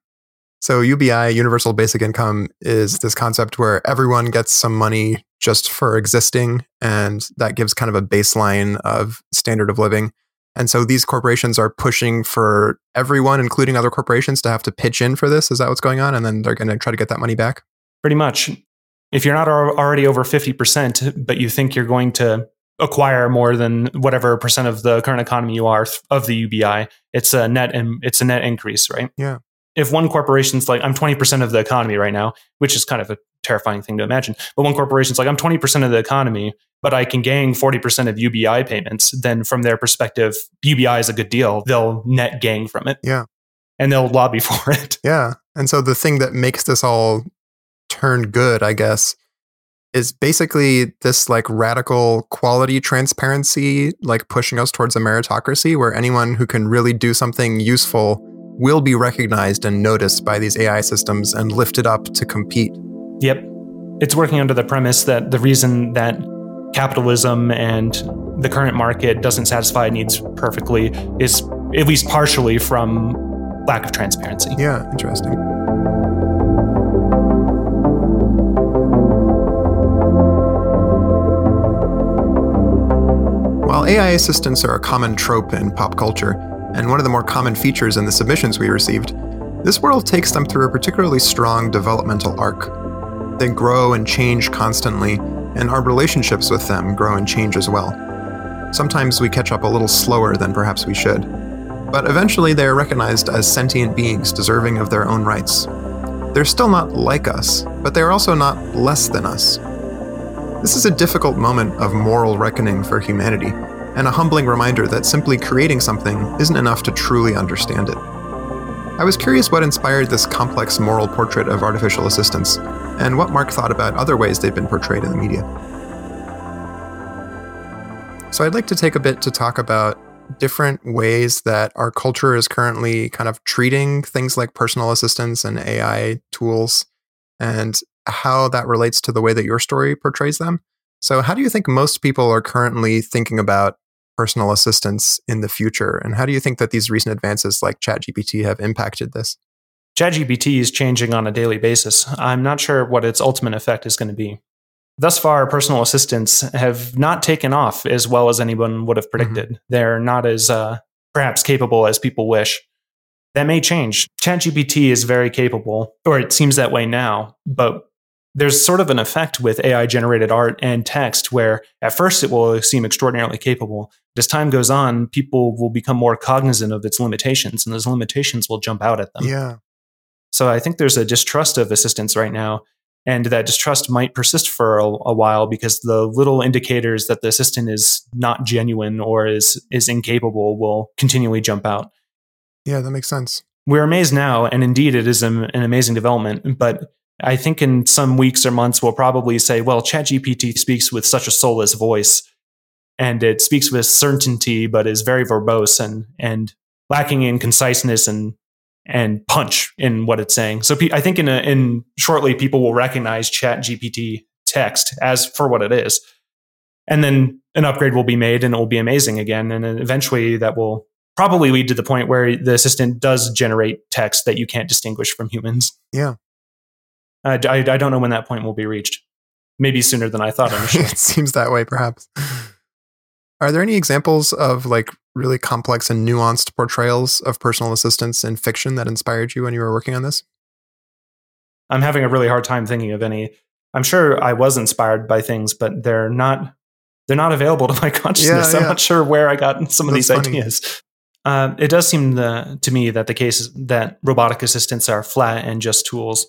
So UBI, Universal Basic Income, is this concept where everyone gets some money just for existing, and that gives kind of a baseline of standard of living. And so these corporations are pushing for everyone, including other corporations, to have to pitch in for this. Is that what's going on? And then they're going to try to get that money back? Pretty much. If you're not already over 50%, but you think you're going to acquire more than whatever percent of the current economy you are of the UBI, it's a net and it's a net increase, right? Yeah. If one corporation's like i'm 20% of the economy right now which is kind of a terrifying thing to imagine but one corporation's like i'm 20% of the economy but i can gain 40% of ubi payments then from their perspective ubi is a good deal. They'll net gain from it. Yeah. And they'll lobby for it. Yeah. And so the thing that makes this all turn good i guess is basically this like radical quality transparency like pushing us towards a meritocracy where anyone who can really do something useful will be recognized and noticed by these AI systems and lifted up to compete. Yep. It's working under the premise that the reason that capitalism and the current market doesn't satisfy needs perfectly is at least partially from lack of transparency. Yeah, interesting. While AI assistants are a common trope in pop culture, and one of the more common features in the submissions we received, this world takes them through a particularly strong developmental arc. They grow and change constantly, and our relationships with them grow and change as well. Sometimes we catch up a little slower than perhaps we should, but eventually they are recognized as sentient beings deserving of their own rights. They're still not like us, but they are also not less than us. This is a difficult moment of moral reckoning for humanity, and a humbling reminder that simply creating something isn't enough to truly understand it. I was curious what inspired this complex moral portrait of artificial assistants, and what Mark thought about other ways they've been portrayed in the media. So I'd like to take a bit to talk about different ways that our culture is currently kind of treating things like personal assistance and AI tools, and how that relates to the way that your story portrays them. So, how do you think most people are currently thinking about personal assistants in the future? And how do you think that these recent advances like ChatGPT have impacted this? ChatGPT is changing on a daily basis. I'm not sure what its ultimate effect is going to be. Thus far, personal assistants have not taken off as well as anyone would have mm-hmm. predicted. Mm-hmm. They're not as uh, perhaps capable as people wish. That may change. ChatGPT is very capable, or it seems that way now, but there's sort of an effect with AI generated art and text where at first it will seem extraordinarily capable. As time goes on, people will become more cognizant of its limitations and those limitations will jump out at them. Yeah. So I think there's a distrust of assistants right now. And that distrust might persist for a, a while because the little indicators that the assistant is not genuine or is is incapable will continually jump out. Yeah, that makes sense. We're amazed now, and indeed it is an, an amazing development, but I think in some weeks or months, we'll probably say, well, ChatGPT speaks with such a soulless voice and it speaks with certainty, but is very verbose and, and lacking in conciseness and, and punch in what it's saying. So I think in, a, in shortly, people will recognize ChatGPT text as for what it is. And then an upgrade will be made and it will be amazing again. And eventually that will probably lead to the point where the assistant does generate text that you can't distinguish from humans. Yeah. I, I, I don't know when that point will be reached. Maybe sooner than I thought initially. it seems that way, perhaps. Are there any examples of like really complex and nuanced portrayals of personal assistants in fiction that inspired you when you were working on this? I'm having a really hard time thinking of any. I'm sure I was inspired by things, but they're not they're not available to my consciousness. Yeah, I'm not sure where I got some of these funny. ideas. Uh, it does seem the, to me that the case is that robotic assistants are flat and just tools.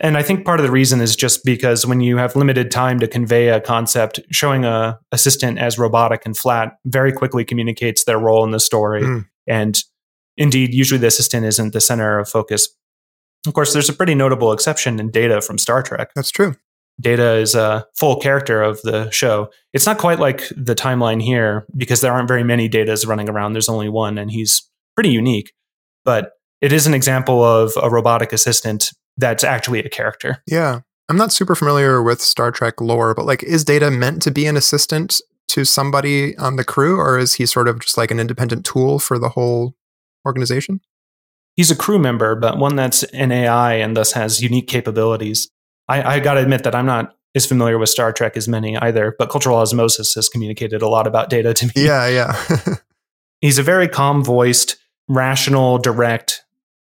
And I think part of the reason is just because when you have limited time to convey a concept, showing a assistant as robotic and flat very quickly communicates their role in the story. Mm. And indeed, usually the assistant isn't the center of focus. Of course, there's a pretty notable exception in Data from Star Trek. That's true. Data is a full character of the show. It's not quite like the timeline here because there aren't very many datas running around. There's only one, and he's pretty unique. But it is an example of a robotic assistant that's actually a character. Yeah. I'm not super familiar with Star Trek lore, but like, is Data meant to be an assistant to somebody on the crew, or is he sort of just like an independent tool for the whole organization? he's a crew member, but one that's an AI and thus has unique capabilities. I, I got to admit that I'm not as familiar with Star Trek as many either, but cultural osmosis has communicated a lot about data to me. Yeah, yeah. he's a very calm voiced, rational, direct,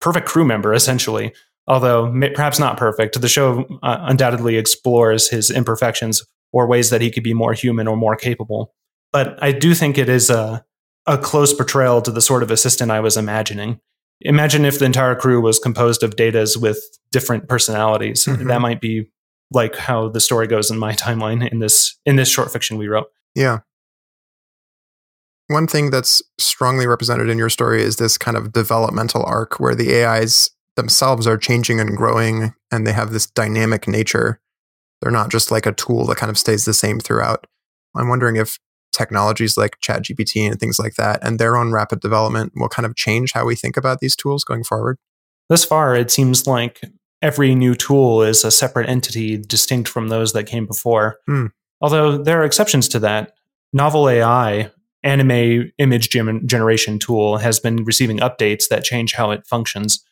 perfect crew member, essentially. Although perhaps not perfect, the show uh, undoubtedly explores his imperfections or ways that he could be more human or more capable. But I do think it is a, a close portrayal to the sort of assistant I was imagining. Imagine if the entire crew was composed of datas with different personalities. Mm-hmm. That might be like how the story goes in my timeline in this in this short fiction we wrote. Yeah. One thing that's strongly represented in your story is this kind of developmental arc where the AIs themselves are changing and growing and they have this dynamic nature. They're not just like a tool that kind of stays the same throughout. I'm wondering if technologies like ChatGPT and things like that and their own rapid development will kind of change how we think about these tools going forward. Thus far, it seems like every new tool is a separate entity distinct from those that came before. Hmm. Although there are exceptions to that. Novel AI, anime image generation tool, has been receiving updates that change how it functions.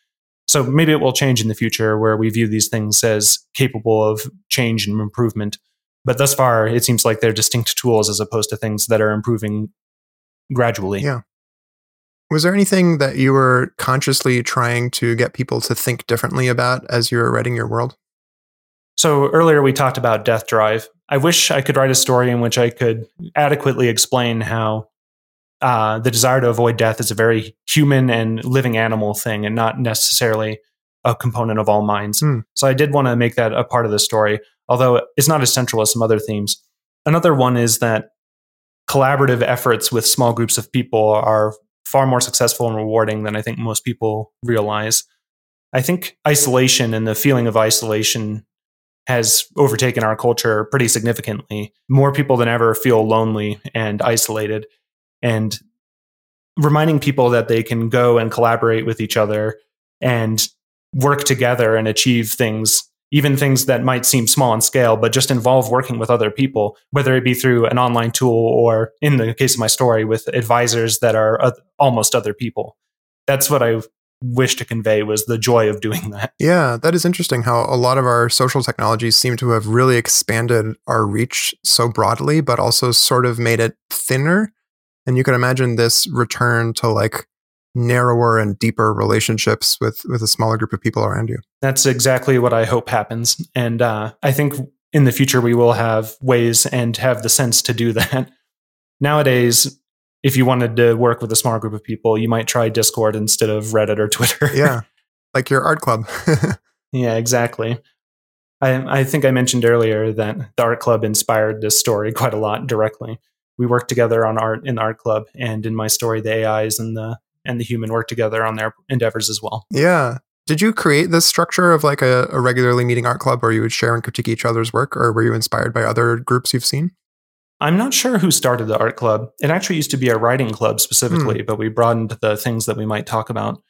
So maybe it will change in the future where we view these things as capable of change and improvement. But thus far, it seems like they're distinct tools as opposed to things that are improving gradually. Yeah. Was there anything that you were consciously trying to get people to think differently about as you were writing your world? So earlier we talked about Death Drive. I wish I could write a story in which I could adequately explain how uh, the desire to avoid death is a very human and living animal thing and not necessarily a component of all minds. Hmm. So I did want to make that a part of the story, although it's not as central as some other themes. Another one is that collaborative efforts with small groups of people are far more successful and rewarding than I think most people realize. I think isolation and the feeling of isolation has overtaken our culture pretty significantly. More people than ever feel lonely and isolated. And reminding people that they can go and collaborate with each other and work together and achieve things even things that might seem small in scale, but just involve working with other people, whether it be through an online tool or, in the case of my story, with advisors that are almost other people. That's what I wish to convey was the joy of doing that. Yeah, that is interesting how a lot of our social technologies seem to have really expanded our reach so broadly, but also sort of made it thinner. And you can imagine this return to like narrower and deeper relationships with with a smaller group of people around you. That's exactly what I hope happens, and uh, I think in the future we will have ways and have the sense to do that. Nowadays, if you wanted to work with a small group of people, you might try Discord instead of Reddit or Twitter. yeah, like your art club. yeah, exactly. I, I think I mentioned earlier that the art club inspired this story quite a lot directly. We worked together on art in the art club, and in my story, the AIs and the and the human work together on their endeavors as well. Yeah. Did you create this structure of like a, a regularly meeting art club where you would share and critique each other's work, or were you inspired by other groups you've seen? I'm not sure who started the art club. It actually used to be a writing club specifically, hmm. but we broadened the things that we might talk about.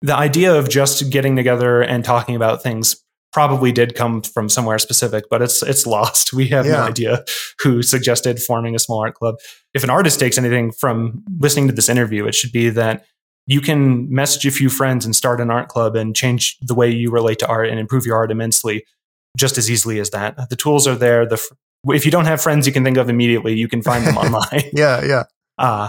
The idea of just getting together and talking about things probably did come from somewhere specific, but it's it's lost. We have yeah. no idea who suggested forming a small art club. If an artist takes anything from listening to this interview, it should be that you can message a few friends and start an art club and change the way you relate to art and improve your art immensely just as easily as that. The tools are there. The if you don't have friends you can think of immediately, you can find them online. yeah, yeah. Uh,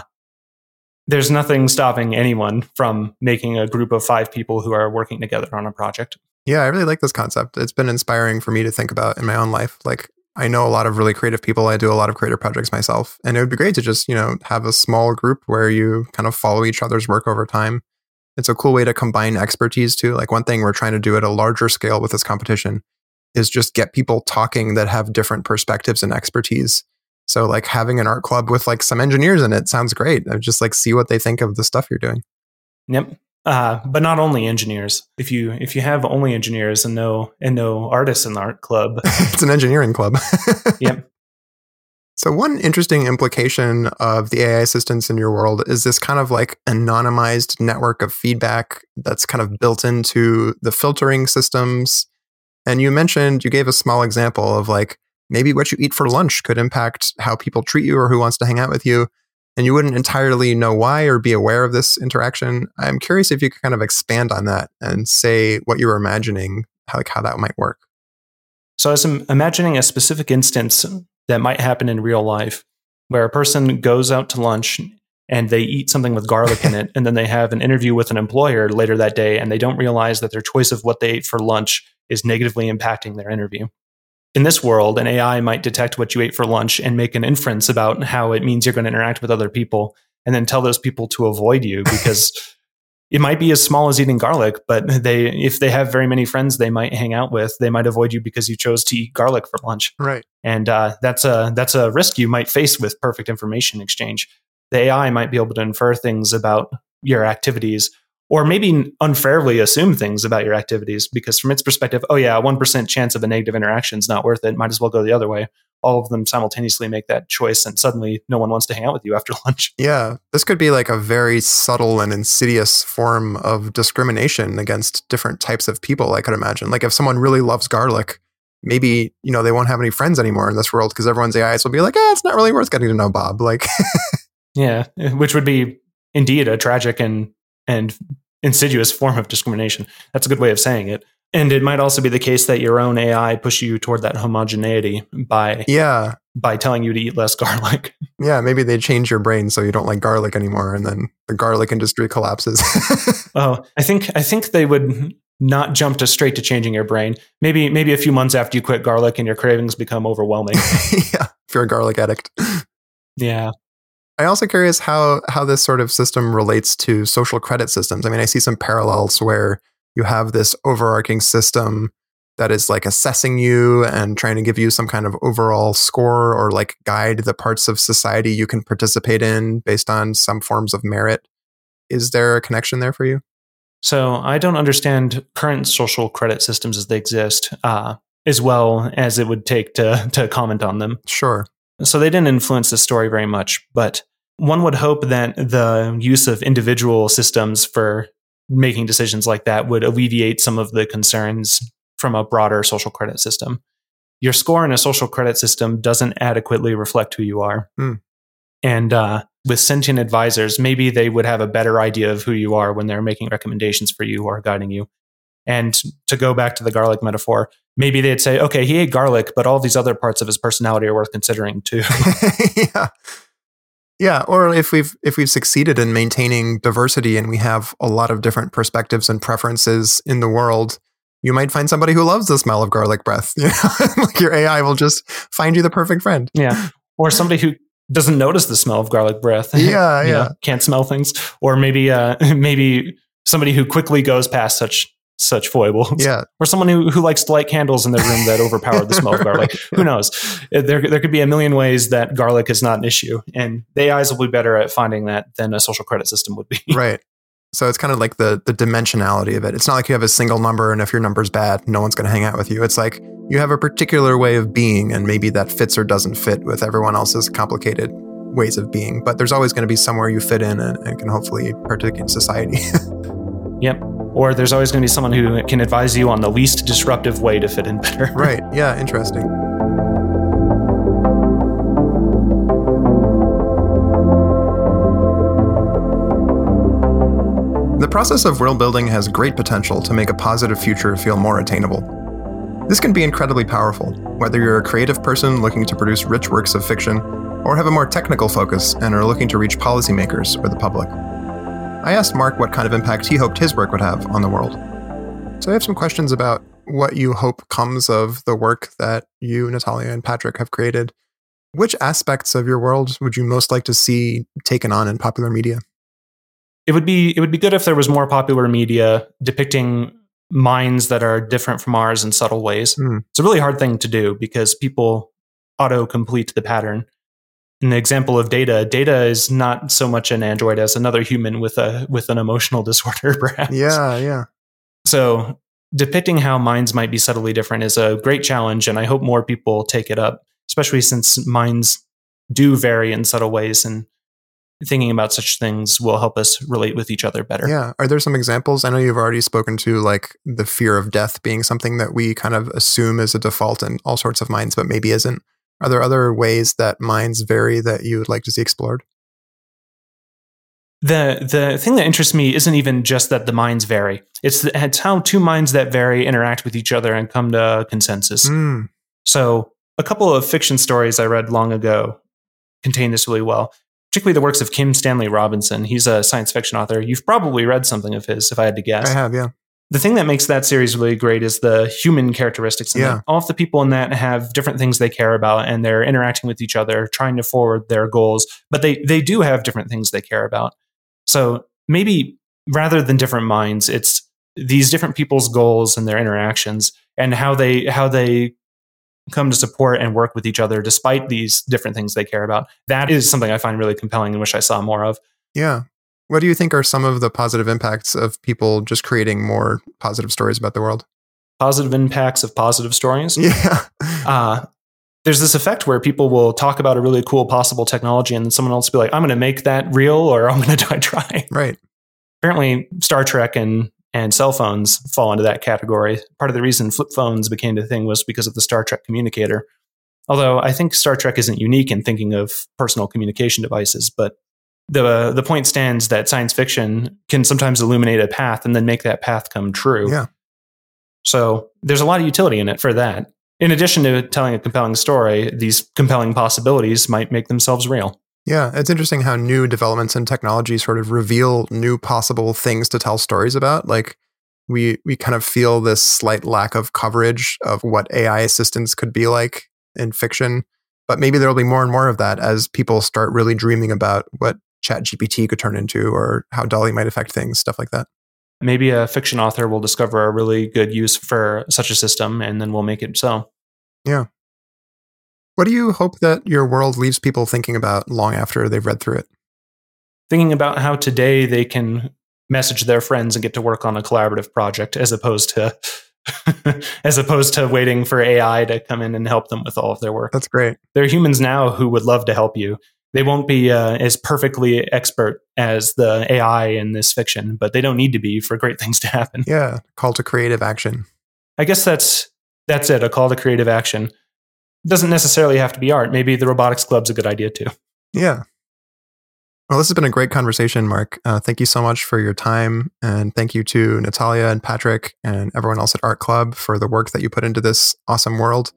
there's nothing stopping anyone from making a group of five people who are working together on a project. Yeah, I really like this concept. It's been inspiring for me to think about in my own life. Like I know a lot of really creative people. I do a lot of creative projects myself. And it would be great to just, you know, have a small group where you kind of follow each other's work over time. It's a cool way to combine expertise too. Like one thing we're trying to do at a larger scale with this competition is just get people talking that have different perspectives and expertise. So like having an art club with like some engineers in it sounds great. I just like see what they think of the stuff you're doing. Yep. Uh, but not only engineers. If you if you have only engineers and no and no artists in the art club, it's an engineering club. yep. So one interesting implication of the AI assistants in your world is this kind of like anonymized network of feedback that's kind of built into the filtering systems. And you mentioned you gave a small example of like maybe what you eat for lunch could impact how people treat you or who wants to hang out with you. And you wouldn't entirely know why or be aware of this interaction. I'm curious if you could kind of expand on that and say what you were imagining, how, like how that might work. So I was imagining a specific instance that might happen in real life where a person goes out to lunch and they eat something with garlic in it and then they have an interview with an employer later that day and they don't realize that their choice of what they ate for lunch is negatively impacting their interview in this world an ai might detect what you ate for lunch and make an inference about how it means you're going to interact with other people and then tell those people to avoid you because it might be as small as eating garlic but they if they have very many friends they might hang out with they might avoid you because you chose to eat garlic for lunch. Right. And uh, that's a that's a risk you might face with perfect information exchange. The AI might be able to infer things about your activities or maybe unfairly assume things about your activities because from its perspective, oh yeah, 1% chance of a negative interaction is not worth it. Might as well go the other way. All of them simultaneously make that choice and suddenly no one wants to hang out with you after lunch. Yeah. This could be like a very subtle and insidious form of discrimination against different types of people, I could imagine. Like if someone really loves garlic, maybe, you know, they won't have any friends anymore in this world because everyone's AIs will be like, eh, it's not really worth getting to know Bob. Like Yeah, which would be indeed a tragic and and insidious form of discrimination. That's a good way of saying it. And it might also be the case that your own AI push you toward that homogeneity by yeah by telling you to eat less garlic. Yeah, maybe they change your brain so you don't like garlic anymore, and then the garlic industry collapses. oh, I think I think they would not jump to straight to changing your brain. Maybe maybe a few months after you quit garlic and your cravings become overwhelming. yeah, if you're a garlic addict. Yeah. I'm also curious how how this sort of system relates to social credit systems. I mean, I see some parallels where you have this overarching system that is like assessing you and trying to give you some kind of overall score or like guide the parts of society you can participate in based on some forms of merit. Is there a connection there for you? So I don't understand current social credit systems as they exist uh, as well as it would take to to comment on them. Sure. So they didn't influence the story very much, but one would hope that the use of individual systems for making decisions like that would alleviate some of the concerns from a broader social credit system. Your score in a social credit system doesn't adequately reflect who you are. Mm. And uh, with sentient advisors, maybe they would have a better idea of who you are when they're making recommendations for you or guiding you. And to go back to the garlic metaphor, maybe they'd say, okay, he ate garlic, but all these other parts of his personality are worth considering too. yeah. Yeah, or if we've if we've succeeded in maintaining diversity and we have a lot of different perspectives and preferences in the world, you might find somebody who loves the smell of garlic breath. You know? like your AI will just find you the perfect friend. Yeah. Or somebody who doesn't notice the smell of garlic breath. Yeah, yeah. Know, can't smell things. Or maybe uh maybe somebody who quickly goes past such such foibles. Yeah. Or someone who, who likes to light candles in their room that overpower the smell of garlic. Who knows? Uh, there, there could be a million ways that garlic is not an issue. And the AIs will be better at finding that than a social credit system would be. Right. So it's kind of like the the dimensionality of it. It's not like you have a single number and if your number's bad, no one's going to hang out with you. It's like you have a particular way of being and maybe that fits or doesn't fit with everyone else's complicated ways of being. But there's always going to be somewhere you fit in and, and can hopefully partake in society. yep or there's always going to be someone who can advise you on the least disruptive way to fit in better. right. Yeah. Interesting. The process of world building has great potential to make a positive future feel more attainable. This can be incredibly powerful, whether you're a creative person looking to produce rich works of fiction, or have a more technical focus and are looking to reach policymakers or the public. I asked Mark what kind of impact he hoped his work would have on the world. So I have some questions about what you hope comes of the work that you, Natalia, and Patrick have created. Which aspects of your world would you most like to see taken on in popular media? It would be it would be good if there was more popular media depicting minds that are different from ours in subtle ways. Mm. It's a really hard thing to do because people auto complete the pattern the example of data, data is not so much an android as another human with a with an emotional disorder, perhaps. Yeah, yeah. So depicting how minds might be subtly different is a great challenge, and I hope more people take it up, especially since minds do vary in subtle ways and thinking about such things will help us relate with each other better. Yeah. Are there some examples? I know you've already spoken to like the fear of death being something that we kind of assume is a default in all sorts of minds, but maybe isn't. Are there other ways that minds vary that you would like to see explored? the the thing that interests me isn't even just that the minds vary. It's, the, it's how two minds that vary interact with each other and come to consensus. Mm, So, a couple of fiction stories I read long ago contain this really well, particularly the works of Kim Stanley Robinson. He's a science fiction author. You've probably read something of his, if I had to guess. I have, yeah. The thing that makes that series really great is the human characteristics. Yeah. it. All of the people in that have different things they care about, and they're interacting with each other, trying to forward their goals. But they they do have different things they care about. So maybe rather than different minds, it's these different people's goals and their interactions, and how they how they come to support and work with each other despite these different things they care about. That is something I find really compelling and wish I saw more of. Yeah. What do you think are some of the positive impacts of people just creating more positive stories about the world? Positive impacts of positive stories. Yeah. uh, there's this effect where people will talk about a really cool possible technology and then someone else will be like, I'm going to make that real or I'm going to try. right. Apparently, Star Trek and, and cell phones fall into that category. Part of the reason flip phones became the thing was because of the Star Trek communicator. Although I think Star Trek isn't unique in thinking of personal communication devices, but the the point stands that science fiction can sometimes illuminate a path and then make that path come true. Yeah. So there's a lot of utility in it for that. In addition to telling a compelling story, these compelling possibilities might make themselves real. Yeah. It's interesting how new developments in technology sort of reveal new possible things to tell stories about. Like we we kind of feel this slight lack of coverage of what AI assistants could be like in fiction. But maybe there will be more and more of that as people start really dreaming about what ChatGPT could turn into or how DALL-E might affect things, stuff like that. Maybe a fiction author will discover a really good use for such a system and then we'll make it so. Yeah what do you hope that your world leaves people thinking about long after they've read through it? Thinking about how today they can message their friends and get to work on a collaborative project as opposed to as opposed to waiting for AI to come in and help them with all of their work. That's great. there are humans now who would love to help you. They won't be uh, as perfectly expert as the AI in this fiction, but they don't need to be for great things to happen. Yeah. Call to creative action. I guess that's that's it. A call to creative action It doesn't necessarily have to be art. Maybe the robotics club's a good idea too. Yeah. Well, this has been a great conversation, Mark. Uh, thank you so much for your time. And thank you to Natalia and Patrick and everyone else at Art Club for the work that you put into this awesome world.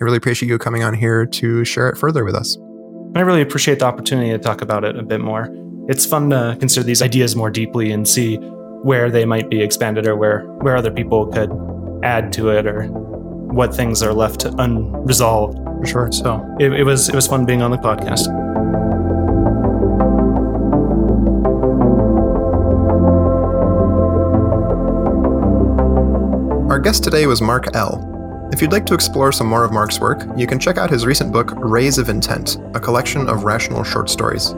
I really appreciate you coming on here to share it further with us. I really appreciate the opportunity to talk about it a bit more. It's fun to consider these ideas more deeply and see where they might be expanded or where, where other people could add to it or what things are left unresolved. For sure. So it, it was it was fun being on the podcast. Our guest today was Mark L. If you'd like to explore some more of Mark's work, you can check out his recent book, Rays of Intent, a collection of rational short stories.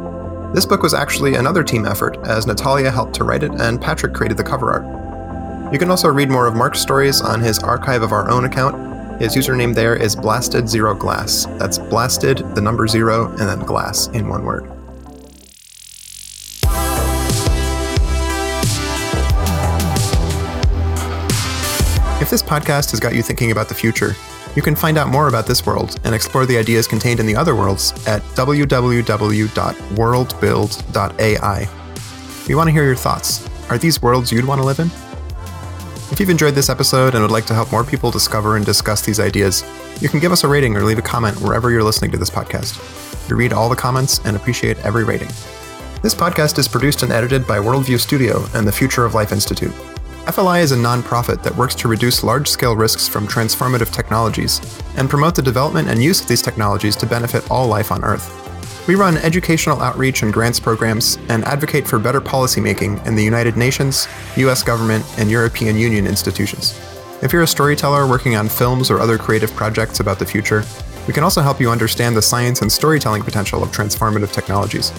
This book was actually another team effort, as Natalia helped to write it and Patrick created the cover art. You can also read more of Mark's stories on his Archive of Our Own account. His username there is Blasted Zero Glass. That's blasted, the number zero, and then glass in one word. If this podcast has got you thinking about the future, you can find out more about this world and explore the ideas contained in the other worlds at www.worldbuild.ai. We want to hear your thoughts. Are these worlds you'd want to live in? If you've enjoyed this episode and would like to help more people discover and discuss these ideas, you can give us a rating or leave a comment wherever you're listening to this podcast. We read all the comments and appreciate every rating. This podcast is produced and edited by Worldview Studio and the Future of Life Institute. FLI is a nonprofit that works to reduce large scale risks from transformative technologies and promote the development and use of these technologies to benefit all life on Earth. We run educational outreach and grants programs and advocate for better policymaking in the United Nations, US government, and European Union institutions. If you're a storyteller working on films or other creative projects about the future, we can also help you understand the science and storytelling potential of transformative technologies.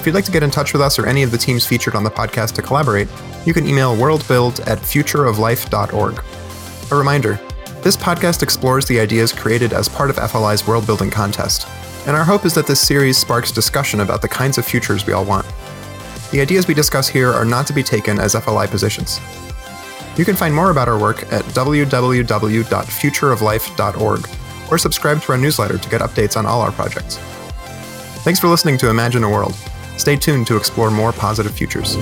If you'd like to get in touch with us or any of the teams featured on the podcast to collaborate, you can email worldbuild at futureoflife.org. A reminder this podcast explores the ideas created as part of FLI's world building contest, and our hope is that this series sparks discussion about the kinds of futures we all want. The ideas we discuss here are not to be taken as FLI positions. You can find more about our work at www.futureoflife.org or subscribe to our newsletter to get updates on all our projects. Thanks for listening to Imagine a World. Stay tuned to explore more positive futures.